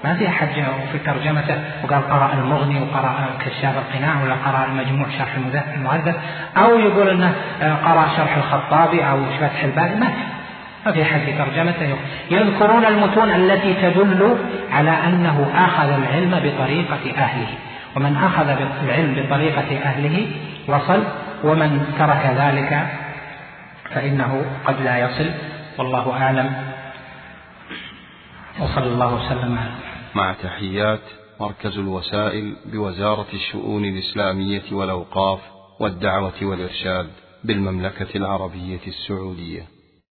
ما في أحد في ترجمته وقال قرأ المغني وقرأ كشاف القناع ولا قرأ المجموع شرح المهذب أو يقول أنه آه، قرأ شرح الخطابي أو فتح الباري ما في. ما في في ترجمته. يذكرون المتون التي تدل على أنه أخذ العلم بطريقة أهله. ومن أخذ العلم بطريقة أهله وصل ومن ترك ذلك فإنه قد لا يصل. والله أعلم. وصلى الله وسلم. على مع تحيات مركز الوسائل بوزارة الشؤون الإسلامية والأوقاف والدعوة والإرشاد بالمملكة العربية السعودية.